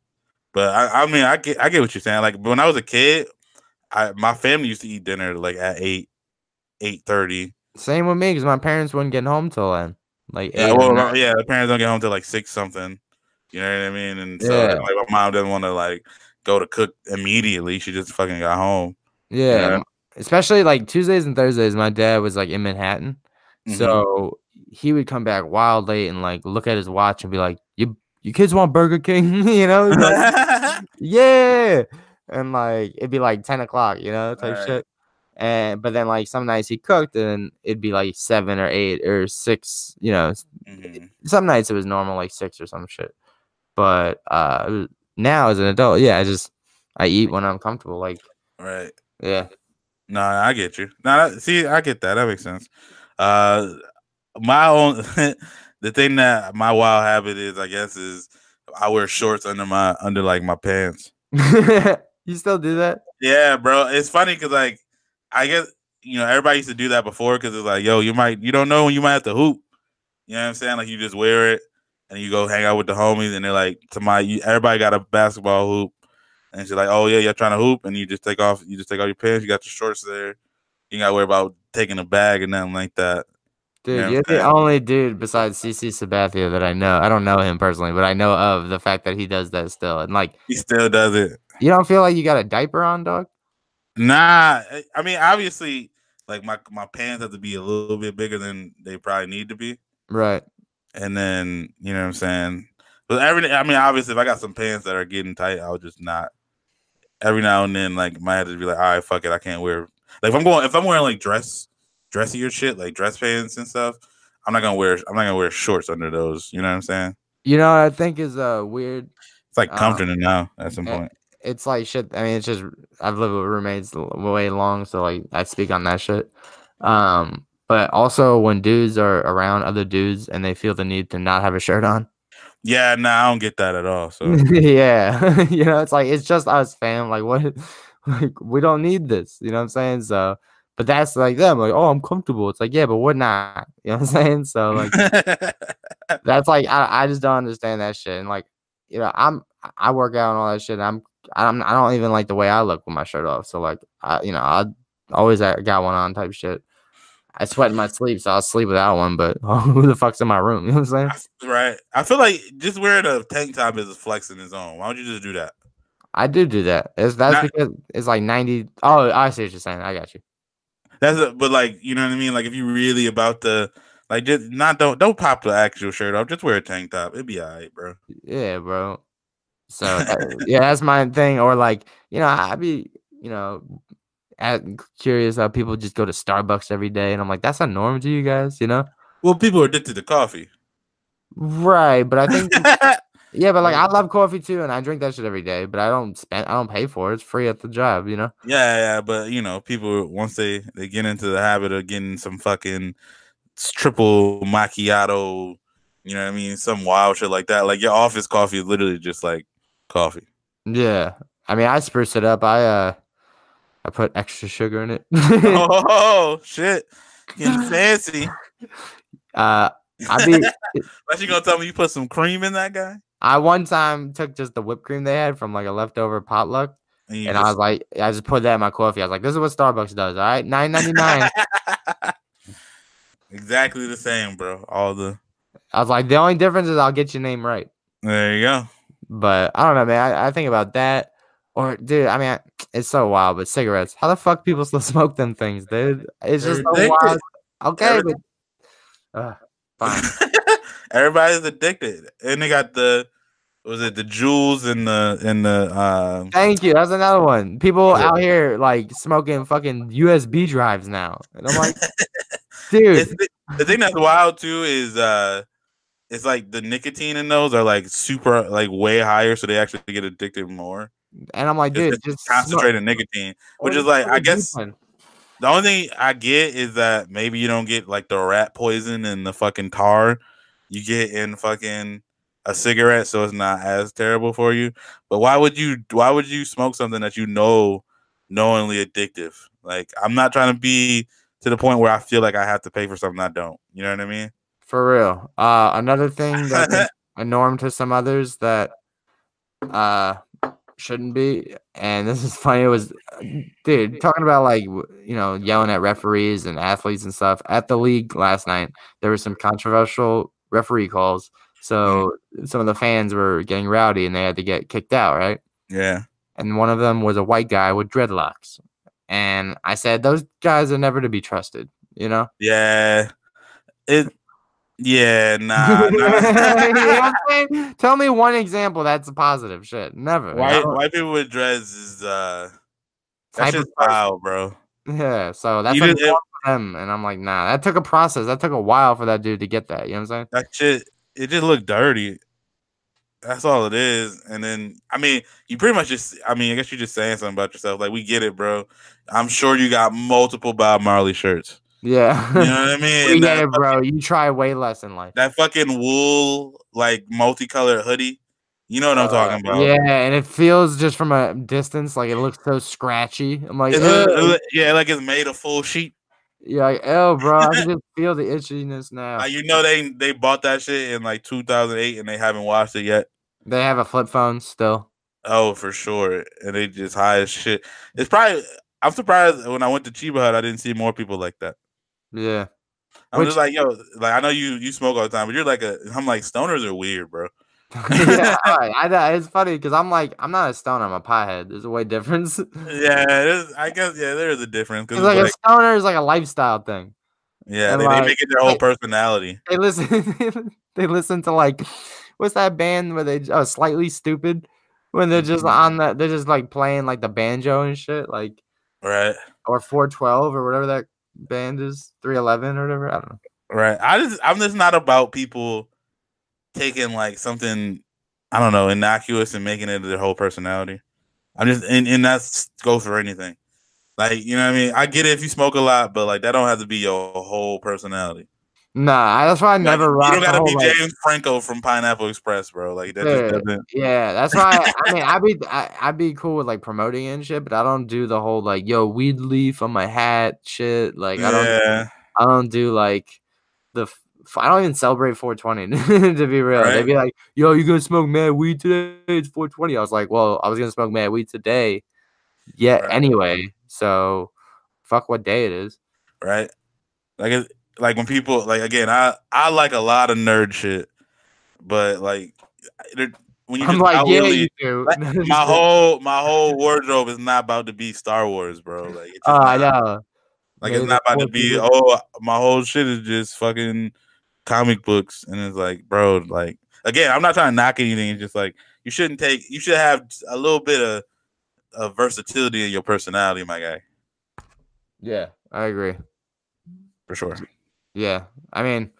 But I, I mean, I get I get what you're saying. Like when I was a kid, I my family used to eat dinner like at eight, eight thirty. Same with me because my parents wouldn't get home till then. Like Yeah, well, yeah, the parents don't get home till like six something. You know what I mean? And so Yeah. like my mom doesn't want to like go to cook immediately. She just fucking got home. yeah. yeah. m- Especially like Tuesdays and Thursdays, my dad was like in Manhattan, Mhm. so he would come back wild late and like look at his watch and be like, "You, you kids want Burger King?" you know? Like, yeah, and like it'd be like ten o'clock, you know, type Right. shit. And but then like some nights he cooked and it'd be like seven or eight or six, you know, Mhm. some nights it was normal like six or some shit but uh now as an adult yeah i just i eat when i'm comfortable like Right. yeah No, I get you. No, see, I get that. That makes sense. Uh, my own the thing that my wild habit is, I guess, is I wear shorts under my under like my pants. you still do that Yeah, bro. It's funny because like I guess you know everybody used to do that before because it's like, yo, you might you don't know when you might have to hoop. You know what I'm saying? Like you just wear it and you go hang out with the homies and they're like, to my you, everybody got a basketball hoop and she's like, oh yeah, you're trying to hoop and you just take off you just take off your pants, you got your shorts there. You got to worry about taking a bag and nothing like that. dude Yeah, you're the only dude besides cc sabathia that i know i don't know him personally but i know of the fact that he does that still and like He still does it. you don't feel like you got a diaper on dog Nah, I- mean obviously like my my pants have to be a little bit bigger than they probably need to be. right and then you know what I'm saying. But every, I mean, obviously, if I got some pants that are getting tight, I'll just not. Every now and then, like, my have to be like, all right, fuck it, I can't wear. Like, if I'm going, if I'm wearing like dress, dressier shit, like dress pants and stuff, I'm not gonna wear. I'm not gonna wear shorts under those. You know what I'm saying? you know what i think is uh weird It's like Uh, comforting now at some eh, point. it's like shit. I mean, it's just I've lived with roommates way long, so like I speak on that shit. Um, but also when dudes are around other dudes and they feel the need to not have a shirt on. Yeah, nah, I don't get that at all. So yeah, you know, it's like it's just us, fam. Like what? Like we don't need this. You know what I'm saying? So, but that's like them. Like, oh, I'm comfortable. It's like, yeah, but we're not. You know what I'm saying? So like that's like I, I just don't understand that shit. And like, you know, I'm I work out and all that shit. And I'm I'm I don't even like the way I look with my shirt off. So like I you know I always got one on type shit. I sweat in my sleep, so I'll sleep without one. But who the fuck's in my room? You know what I'm saying? Right. I feel like just wearing a tank top is a flex in its own. Why don't you just do that? I do do that. It's, that's Not- because it's like 90. Oh, I see what you're saying. I got you. That's a, but like you know what I mean. Like if you really about the like just not don't don't pop the actual shirt off. Just wear a tank top. It'd be alright, bro. Yeah, bro. So that- uh, yeah, that's my thing. Or like, you know, I'd be, you know, at, curious how people just go to Starbucks every day, and I'm like, that's a norm to you guys, you know? Well, people are addicted to coffee. Right, but I think yeah, but like I love coffee too, and I drink that shit every day, but I don't spend, I don't pay for it. It's free at the job, you know. Yeah, yeah, but you know, people once they they get into the habit of getting some fucking triple macchiato, you know what I mean, some wild shit like that. Like your office coffee is literally just like coffee. Yeah, I mean, I spruce it up. I uh, I put extra sugar in it. oh shit, getting fancy. uh, I be Unless you gonna tell me you put some cream in that guy, I one time took just the whipped cream they had from like a leftover potluck, and, and I was like, I just put that in my coffee. I was like, this is what Starbucks does. All right, nine ninety nine. exactly the same, bro. All the I was like, the only difference is I'll get your name right. there you go. But I don't know, man. I, I think about that. Or, dude, I mean, I, it's so wild. But cigarettes, how the fuck people still smoke them things, dude? It's just so wild. Okay, but uh, fine. Everybody's addicted, and they got the was it the Juuls and the and the uh Thank you. That's another one. People Yeah. out here like smoking fucking USB drives now, and I'm like, dude, the, the thing that's wild too is uh it's like the nicotine in those are like super like way higher so they actually get addicted more and I'm like, It's dude, just just smoke. concentrated nicotine which What is like i guess doing? The only thing i get is that maybe you don't get like the rat poison and the fucking tar you get in fucking a cigarette so it's not as terrible for you. But why would you why would you smoke something that you know knowingly addictive? Like i'm not trying to be to the point where i feel like i have to pay for something i don't. You know what i mean? For real. Uh, another thing that's a norm to some others that uh shouldn't be, and this is funny. It was, dude, talking about like you know yelling at referees and athletes and stuff at the league last night. There were some controversial referee calls, so some of the fans were getting rowdy and they had to get kicked out, right? yeah And one of them was a white guy with dreadlocks, and I said those guys are never to be trusted. You know. Yeah. It yeah, nah. You know? Tell me one example that's a positive shit. Never. White don't- white people with dreads is uh that's just foul, bro. Yeah, so that's a did- them, and I'm like, nah, that took a process. That took a while for that dude to get that. You know what I'm saying? That shit it just looked dirty. That's all it is. And then I mean, you pretty much just I mean, I guess you're just saying something about yourself. Like we get it, bro. I'm sure you got multiple Bob Marley shirts. Yeah. You know what I mean? we And get that, it, bro. You try way less in life. that fucking wool like multicolored hoodie. You know what I'm talking about. Uh, Yeah, and it feels just from a distance like it looks so scratchy. I'm like, It "Ugh." look- it look- yeah, like it's made of full sheet. yeah, like, oh, bro, I can just feel the itchiness now. Like, you know they they bought that shit in like 2008 and they haven't watched it yet. They have a flip phone still. Oh, for sure. And they just high as shit. It's probably I'm surprised when I went to Chiba Hut I didn't see more people like that. Yeah. I'm Which- just like, yo, like I know you you smoke all the time, but you're like a I'm like stoners are weird, bro. yeah, alright, I it's funny because I'm like, I'm not a stoner, I'm a pothead. There's a way difference. Yeah, I guess yeah, there is a difference. It's Cause like, it's a stoner is like a lifestyle thing. yeah, they, like- they make it their whole like- personality. They listen, they listen to like, what's that band where they oh Slightly Stoopid when they're just Mhm. on that they're just like playing like the banjo and shit like Right. or 412 or whatever that band is 311 or whatever I don't know. Right. I just I'm just not about people taking like something I don't know innocuous and making it their whole personality. I'm just and, and that's goes for anything. Like you know what I mean. I get it if you smoke a lot, but like that don't have to be your whole personality. Nah, that's why I Like, never you don't gotta whole, be like- James Franco from Pineapple Express, bro. Like that Yeah. just doesn't. Yeah, that's why. I mean, I'd be I, I'd be cool with like promoting and shit, but I don't do the whole like yo weed leaf on my hat shit. Like I don't Yeah. I don't do like the I don't even celebrate 420 to be real. They'd be like, "Yo, you gonna smoke mad weed today? It's 420." I was like, "Well, I was gonna smoke mad weed today, yeah. Right. Anyway, so fuck what day it is." Right. Like it, like when people like again, I I like a lot of nerd shit, but like when you I'm like, yeah, outwardly- you do. like, my whole my whole wardrobe is not about to be Star Wars, bro. Like Oh, ah, I not. know. Like it's not about to be. Oh, my whole shit is just fucking comic books, and it's like, bro, like again, I'm not trying to knock anything. It's just like you shouldn't take. You should have a little bit of, of versatility in your personality, my guy, Yeah, I agree. for sure. Yeah, I mean,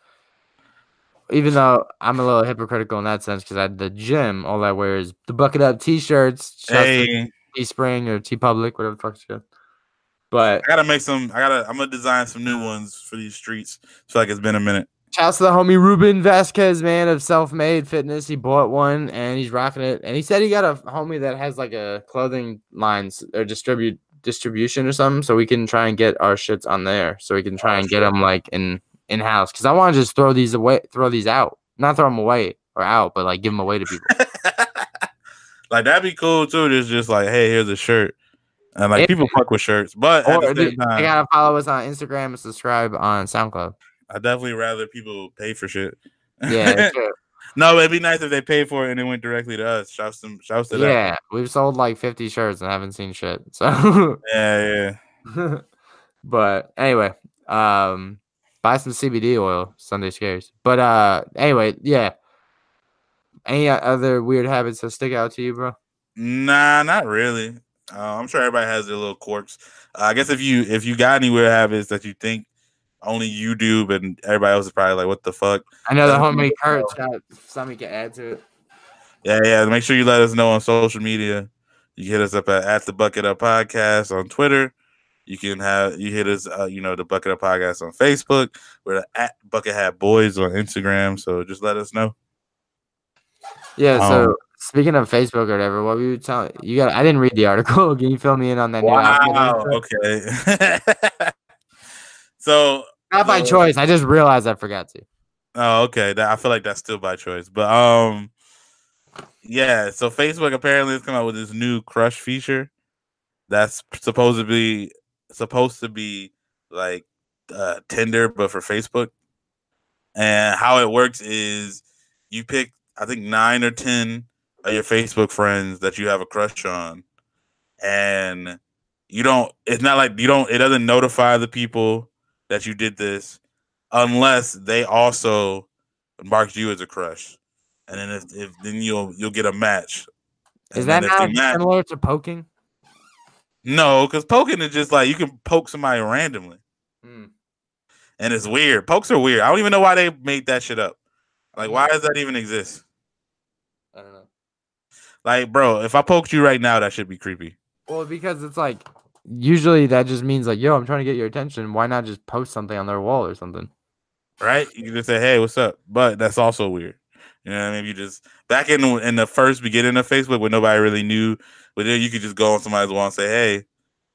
even though I'm a little hypocritical in that sense because at the gym, all I wear is the bucket up t-shirts, Hey, Teespring or TeePublic, whatever the fuck it's called. But I gotta make some. I gotta. I'm gonna design some new ones for these streets. Feel like it's been a minute. shouts to the homie Ruben Vasquez, man of Self Made Fitness. He bought one and he's rocking it. And he said he got a homie that has like a clothing lines or distribute distribution or something, so we can try and get our shits on there, so we can try and get them like in in house. Because I want to just throw these away, throw these out, not throw them away or out, but like give them away to people. like that'd be cool too. Just just like, hey, here's a shirt, and like Yeah. people fuck with shirts, but or the same dude, time, they gotta follow us on Instagram and subscribe on SoundCloud. I definitely rather people pay for shit. Yeah. No, it'd be nice if they paid for it and it went directly to us. Shouts to shouts to that. yeah. We've sold like 50 shirts and haven't seen shit. So Yeah, yeah. but anyway, um buy some CBD oil, Sunday scaries. But uh anyway, yeah. Any other weird habits that stick out to you, bro? Nah, not really. Uh, I'm sure everybody has their little quirks. Uh, I guess if you if you got any weird habits that you think only you do, but everybody else is probably like, "What the fuck?" I know the homie Kurt's got something you can add to it. Yeah, yeah. Make sure you let us know on social media. You hit us up at, at the Bucket Up Podcast on Twitter. You can have you hit us, uh, you know, the Bucket Up Podcast on Facebook. We're the at Bucket Hat Boys on Instagram. So just let us know. Yeah, so Um, speaking of Facebook or whatever, what were you telling you got I didn't read the article. Can you fill me in on that Wow. Okay. so Not by uh, choice. I just realized I forgot to. Oh, okay. That, I feel like that's still by choice, but um, yeah. So Facebook apparently has come out with this new crush feature that's supposed to be supposed to be like uh, Tinder, but for Facebook. And how it works is you pick, I think nine or ten of your Facebook friends that you have a crush on, and you don't. It's not like you don't. It doesn't notify the people that you did this unless they also marked you as a crush, and then if, if then you'll you'll get a match. Is And that then if they not match- similar to poking? no? Because poking is just like you can poke somebody randomly, Hmm. and it's weird. Pokes are weird. I don't even know why they made that shit up. Like, why does that even exist? I don't know. Like, bro, if I poked you right now, that should be creepy. Well, because it's like usually that just means like, yo, I'm trying to get your attention. Why not just post something on their wall or something? right? You can just say, "Hey, what's up?" But that's also weird. You know, what I mean, you just back in in the first beginning of Facebook when nobody really knew, but then you could just go on somebody's wall and say, "Hey," and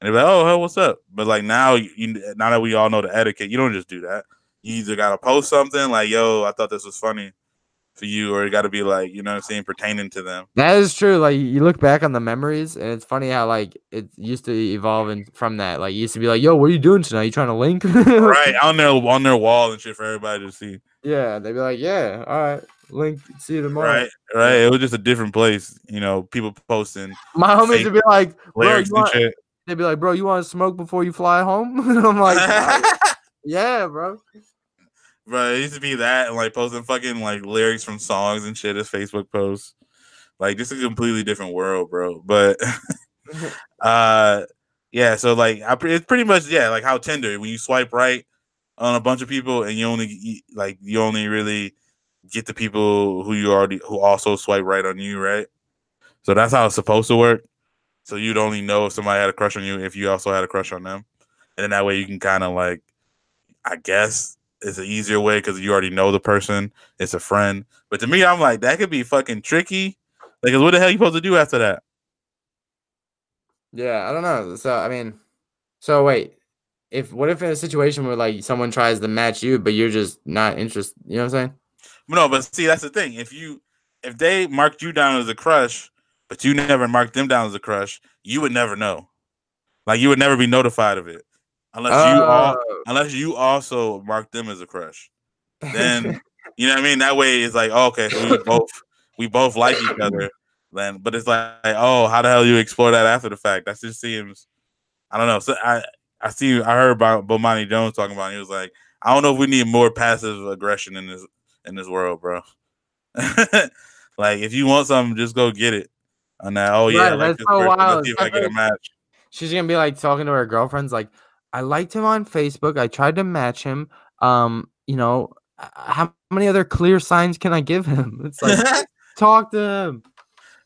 they're like, "Oh, hey, what's up?" But like now, you now that we all know the etiquette, you don't just do that. You either gotta post something like, "Yo, I thought this was funny." For you, or it got to be like you know what I'm saying, pertaining to them. That is true. Like you look back on the memories, and it's funny how like it used to evolve in, from that. Like used to be like, yo, what are you doing tonight? You trying to link? right on their on their wall and shit for everybody to see. Yeah, they'd be like, yeah, all right, link. See you tomorrow. Right, right. It was just a different place. You know, people posting My homies would be like, bro, lyrics and want, shit. they'd be like, bro, you want to smoke before you fly home? and I'm like, yeah, bro. Bro, it used to be that and like posting fucking like lyrics from songs and shit as Facebook posts. Like just a completely different world, bro. But uh yeah, so like I, pre- it's pretty much yeah, like how Tinder when you swipe right on a bunch of people and you only like you only really get the people who you already who also swipe right on you, right? So that's how it's supposed to work. So you'd only know if somebody had a crush on you if you also had a crush on them. And then that way you can kind of like I guess it's an easier way because you already know the person. It's a friend. But to me, I'm like, that could be fucking tricky. Like, what the hell are you supposed to do after that? Yeah, I don't know. So I mean, so wait, if what if in a situation where like someone tries to match you, but you're just not interested? You know what I'm saying? No, but see, that's the thing. If you if they marked you down as a crush, but you never marked them down as a crush, you would never know. Like you would never be notified of it. Unless you uh, all, Oh, unless you also mark them as a crush. Then you know what I mean. That way, it's like oh, okay, so we both we both like each other. Then, but it's like, oh, how the hell you explore that after the fact? That just seems, I don't know. So I I see I heard about Bomani Jones talking about. It. He was like, I don't know if we need more passive aggression in this in this world, bro. like if you want something, just go get it. On that, oh yeah, Right, like that's so wild. Let's see if I get a match. she's gonna be like talking to her girlfriends, like, I liked him on Facebook. I tried to match him. Um, you know, how many other clear signs can I give him? It's like talk to him.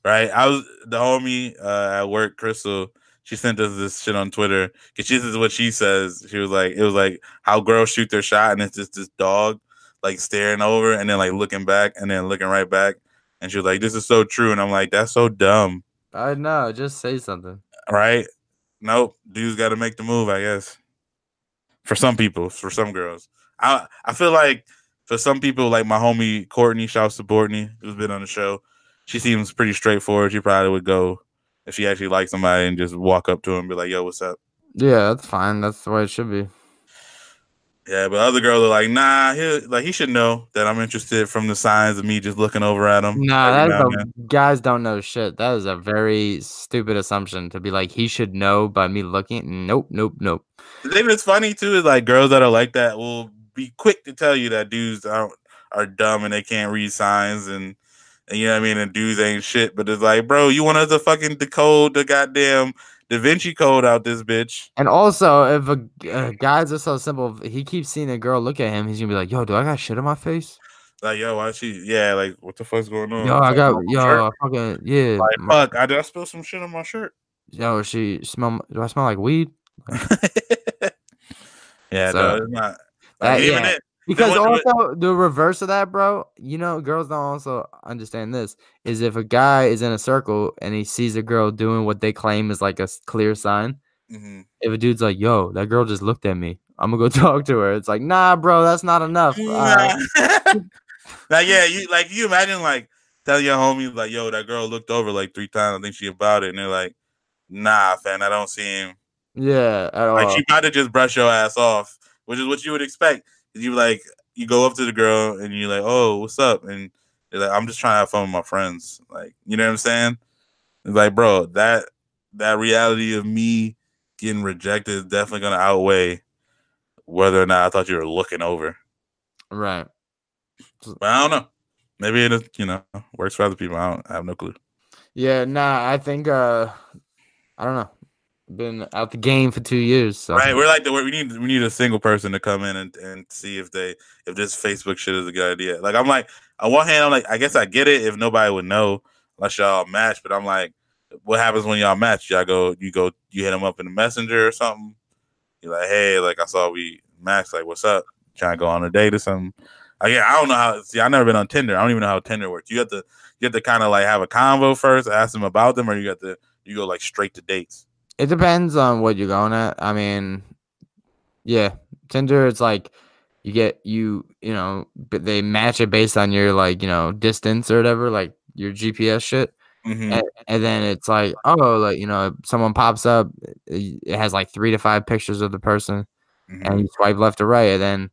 right? I was the homie uh, at work, Crystal. She sent us this shit on Twitter because this is what she says. She was like, it was like how girls shoot their shot, and it's just this dog like staring over and then like looking back and then looking right back. And she was like, "This is so true," and I'm like, "That's so dumb." I know, just say something. right? Nope, Dude's got to make the move, I guess. For some people, for some girls, I I feel like for some people, like my homie Courtney, shouts to Courtney, who's been on the show. She seems pretty straightforward. She probably would go if she actually liked somebody and just walk up to him and be like, "Yo, what's up?" Yeah, that's fine. That's the way it should be. Yeah, but other girls are like, "Nah, he like he should know that I'm interested from the signs of me just looking over at him." Nah, that's now and then." a, guys don't know shit. That is a very stupid assumption to be like he should know by me looking. Nope, nope, nope. The thing that's funny too is like girls that are like that will be quick to tell you that dudes are are dumb and they can't read signs and, and you know what I mean and dudes ain't shit. But it's like, bro, you want us to fucking decode the goddamn Da Vinci Code out this bitch? And also, if a, uh, guys are so simple, he keeps seeing a girl look at him, he's gonna be like, "Yo, do I got shit on my face? Like, yo, why she? Yeah, like, what the fuck's going on? Yo, I got yo. Fucking yeah. Like, fuck, I did I spill some shit on my shirt? Yo, she smell. Do I smell like weed? yeah, So, no, it's not. that- even yeah. it, Because also the reverse of that, bro. You know, girls don't also understand this. Is if a guy is in a circle and he sees a girl doing what they claim is like a clear sign. mhm. If a dude's like, "Yo, that girl just looked at me," I'm gonna go talk to her. It's like, nah, bro, that's not enough. Uh, like yeah, you like you imagine like tell your homie like, yo, that girl looked over like three times. I think she about it, and they're like, nah, fam, I don't see him. yeah, at all. Like she might have just brushed your ass off, which is what you would expect. You like you go up to the girl and you're like, oh, what's up? And they're like, I'm just trying to have fun with my friends. Like, you know what I'm saying? It's like, bro, that that reality of me getting rejected is definitely gonna outweigh whether or not I thought you were looking over. right. But I don't know. Maybe it you know, works for other people. I don't I have no clue. Yeah, nah. I think uh, I don't know. Been out the game for two years, so Right. We're like the we need we need a single person to come in and, and see if they if this Facebook shit is a good idea. Like I'm like on one hand, I'm like, I guess I get it if nobody would know unless y'all match, but I'm like, what happens when y'all match? Y'all go you go you hit them up in the messenger or something. You're like, hey, like I saw we matched, like what's up? Trying to go on a date or something. Again, I don't know how see I've never been on Tinder. I don't even know how Tinder works. You have to you have to kind of like have a convo first, ask them about them, or you got to you go like straight to dates. It depends on what you're going at. I mean, yeah, Tinder. It's like you get you you know, but they match it based on your like you know distance or whatever, like your GPS shit. Mhm. and, and then it's like oh like you know someone pops up it it has like three to five pictures of the person Mhm. and you swipe left or right and then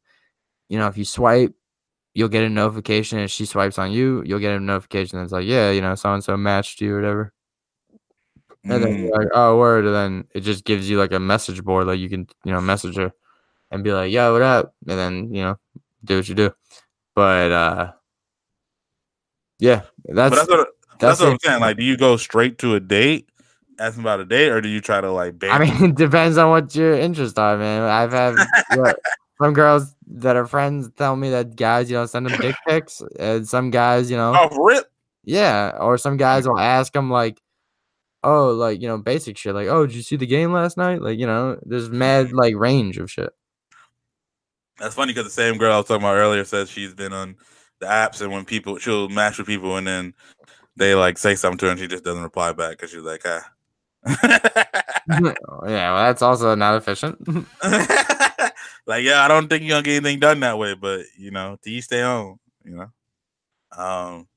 you know if you swipe you'll get a notification and she swipes on you you'll get a notification that's like yeah you know so and so matched you or whatever and then Mm. like oh word and then it just gives you like a message board like you can you know message her and be like Yeah, what up and then you know do what you do but uh yeah that's but that's what that's, that's what I'm saying. Like, do you go straight to a date, ask them about a date, or do you try to like bait? I mean, it depends on what your interests are, man. I've had some girls that are friends tell me that guys, you know, send them dick pics, and some guys, you know, off rip? yeah, or some guys will ask them like, oh, like you know, basic shit, like, oh, did you see the game last night? Like, you know, there's mad like range of shit. That's funny because the same girl I was talking about earlier says she's been on the apps, and when people she'll match with people, and then they like say something to her, and she just doesn't reply back because she's like, ah. yeah, well, that's also not efficient. like, yeah, I don't think you're gonna get anything done that way, but you know, do you stay home, you know. Um,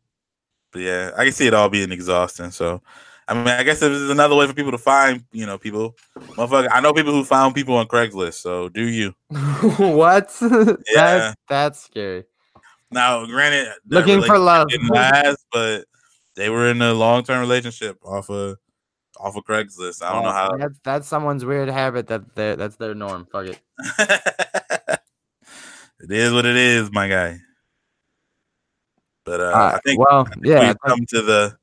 but yeah, I can see it all being exhausting. So I mean, I guess this is another way for people to find, you know, people, motherfucker. I know people who found people on Craigslist, so do you? what? Yeah. That's that's scary. Now, granted, Looking for love. didn't last, but they were in a long term relationship off of off of Craigslist. I don't know Oh, how. That's that's someone's weird habit that that's their norm. Fuck it. it is what it is, my guy. But uh, Uh, I think well, yeah. we've come to the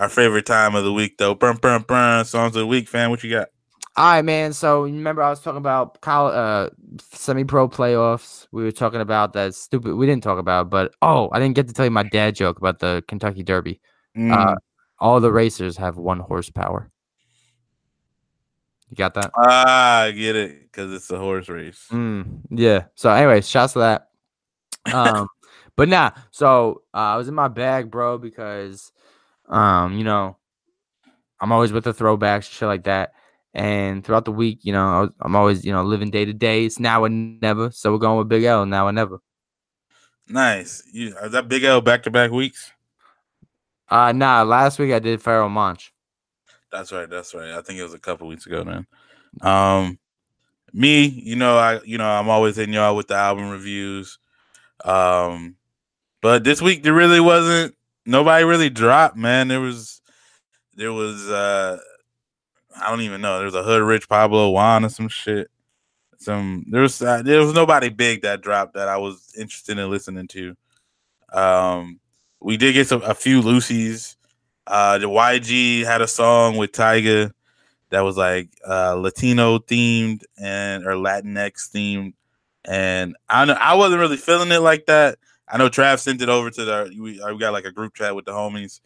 our favorite time of the week, though. Burn, burn, burn. Songs of the week, fam. What you got? All right, man. So you remember I was talking about college, uh, semi-pro playoffs. We were talking about that stupid. We didn't talk about, but oh, I didn't get to tell you my dad joke about the Kentucky Derby. Mm. Uh, all the racers have one horsepower. You got that? ah, I get it because it's a horse race. Mm, yeah. So, anyways, shouts to that. Um, but nah. So uh, I was in my bag, bro, because um, you know, I'm always with the throwbacks, shit like that. And throughout the week, you know, I was, I'm always, you know, living day to day. It's now or never. So we're going with Big L, now or never. Nice. You is that Big L back to back weeks? Uh nah, last week I did Pharoahe Monch. That's right. That's right. I think it was a couple weeks ago, man. Um, me, you know, I, you know, I'm always in y'all with the album reviews. Um, but this week there really wasn't nobody really dropped, man. There was, there was, uh, I don't even know. There was a Hood Rich Pablo Juan or some shit. Some there was uh, there was nobody big that dropped that I was interested in listening to. Um, we did get some a few Lucy's. Uh, the YG had a song with Tyga that was like uh, Latino themed and or Latinx themed, and I know I wasn't really feeling it like that. I know Trav sent it over to the we, uh, we got like a group chat with the homies,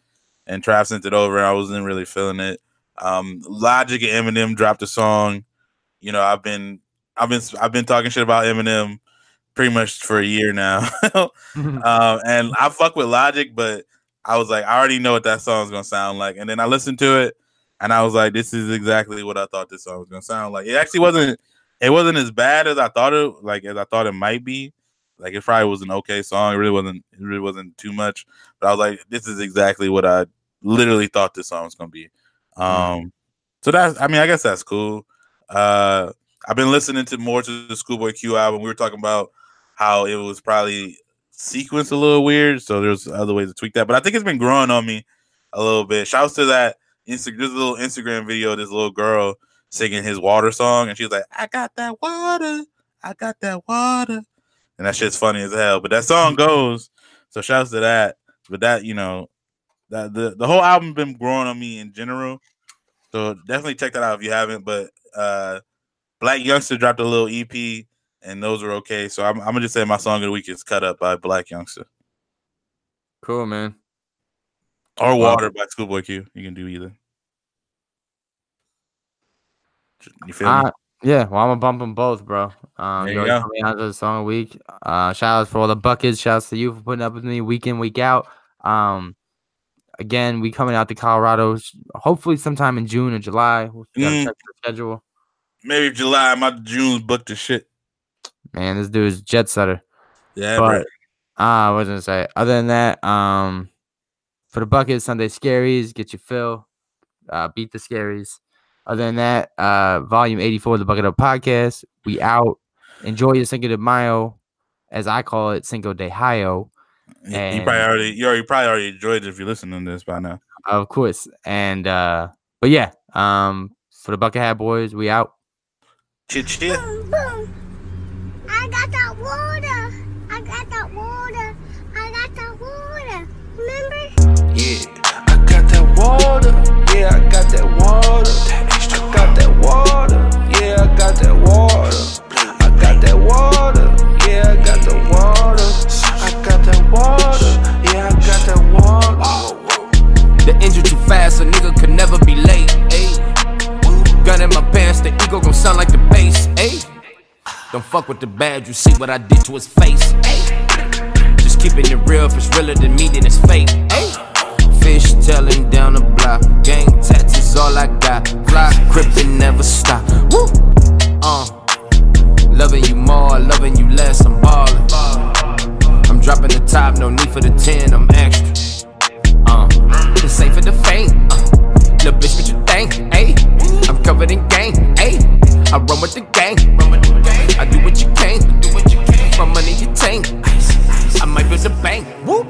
and Trav sent it over. And I wasn't really feeling it. Um, Logic and Eminem dropped a song. You know, I've been I've been I've been talking shit about Eminem pretty much for a year now. um, and I fuck with Logic, but I was like, I already know what that song's gonna sound like. And then I listened to it, and I was like, this is exactly what I thought this song was gonna sound like. It actually wasn't. It wasn't as bad as I thought it like as I thought it might be. Like it probably was an okay song. It really wasn't. It really wasn't too much. But I was like, this is exactly what I literally thought this song was gonna be. Um, so that's. I mean, I guess that's cool. Uh, I've been listening to more to the Schoolboy Q album. We were talking about how it was probably sequenced a little weird, so there's other ways to tweak that. But I think it's been growing on me a little bit. Shouts to that Insta- there's a little Instagram video of this little girl singing his water song, and she was like, "I got that water, I got that water," and that shit's funny as hell. But that song goes, so shouts to that. But that you know, that the the whole album been growing on me in general. So definitely check that out if you haven't. But uh Blac Youngsta dropped a little EP, and those are okay. So I'm, I'm gonna just say my song of the week is "Cut Up" by Blac Youngsta cool, man. or. "Water" by Schoolboy Q. You can do either. You feel me? Yeah, well, I'm gonna bump them both, bro. Um, There you go. out the song a week. Uh, shout outs for all the buckets. Shouts to you for putting up with me week in, week out. Um, again, we coming out to Colorado. Hopefully, sometime in June or July. We gotta Mm. check the schedule. Maybe July. My June's booked to shit. Man, this dude is jet setter. Yeah, But bro. uh, I was gonna say. Other than that, um, for the buckets, Sunday scaries, get your fill. Uh, beat the scaries. Other than that, uh, volume 84 of the Bucket Up Podcast. We out. Enjoy your Cinco de Mayo, as I call it, Cinco de Mayo, You- you probably already you already probably already enjoyed it if you're listening to this by now. of course. And uh, but yeah, um, for the Bucket Hat Boys, we out. Chit chit. Boom, boom. I got that water. I got that water. I got that water. Remember? Yeah, I got that water. Yeah, I got that water. I got that water. I got that water. Yeah, I got the water. I got that water. Yeah, I got that water. The engine too fast, a nigga could never be late. Ayy. Gun in my pants, the ego gon' sound like the bass. Ayy. Don't fuck with the bad, you see what I did to his face. Ayy. Just keeping it real, if it's realer than me, then it's fake. Ayy. Fish tailing down the block. Gang all I got. Fly, crippin' never stop. Woo! Uh. Loving you more, loving you less, I'm ballin'. I'm dropping the top, no need for the 10, I'm extra. Uh. This ain't for the faint. Uh. Lil' bitch, what you think? Ayy, I'm covered in gang. Ayy, I run with the gang. I do what you can. From money you tank. I might build a bank. Whoop.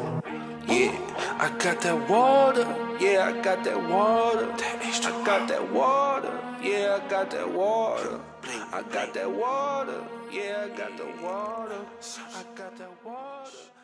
Yeah, I got that water. Yeah, I got that water. I got that water. Yeah, I got that water. I got that water. Yeah, I got the water. I got that water.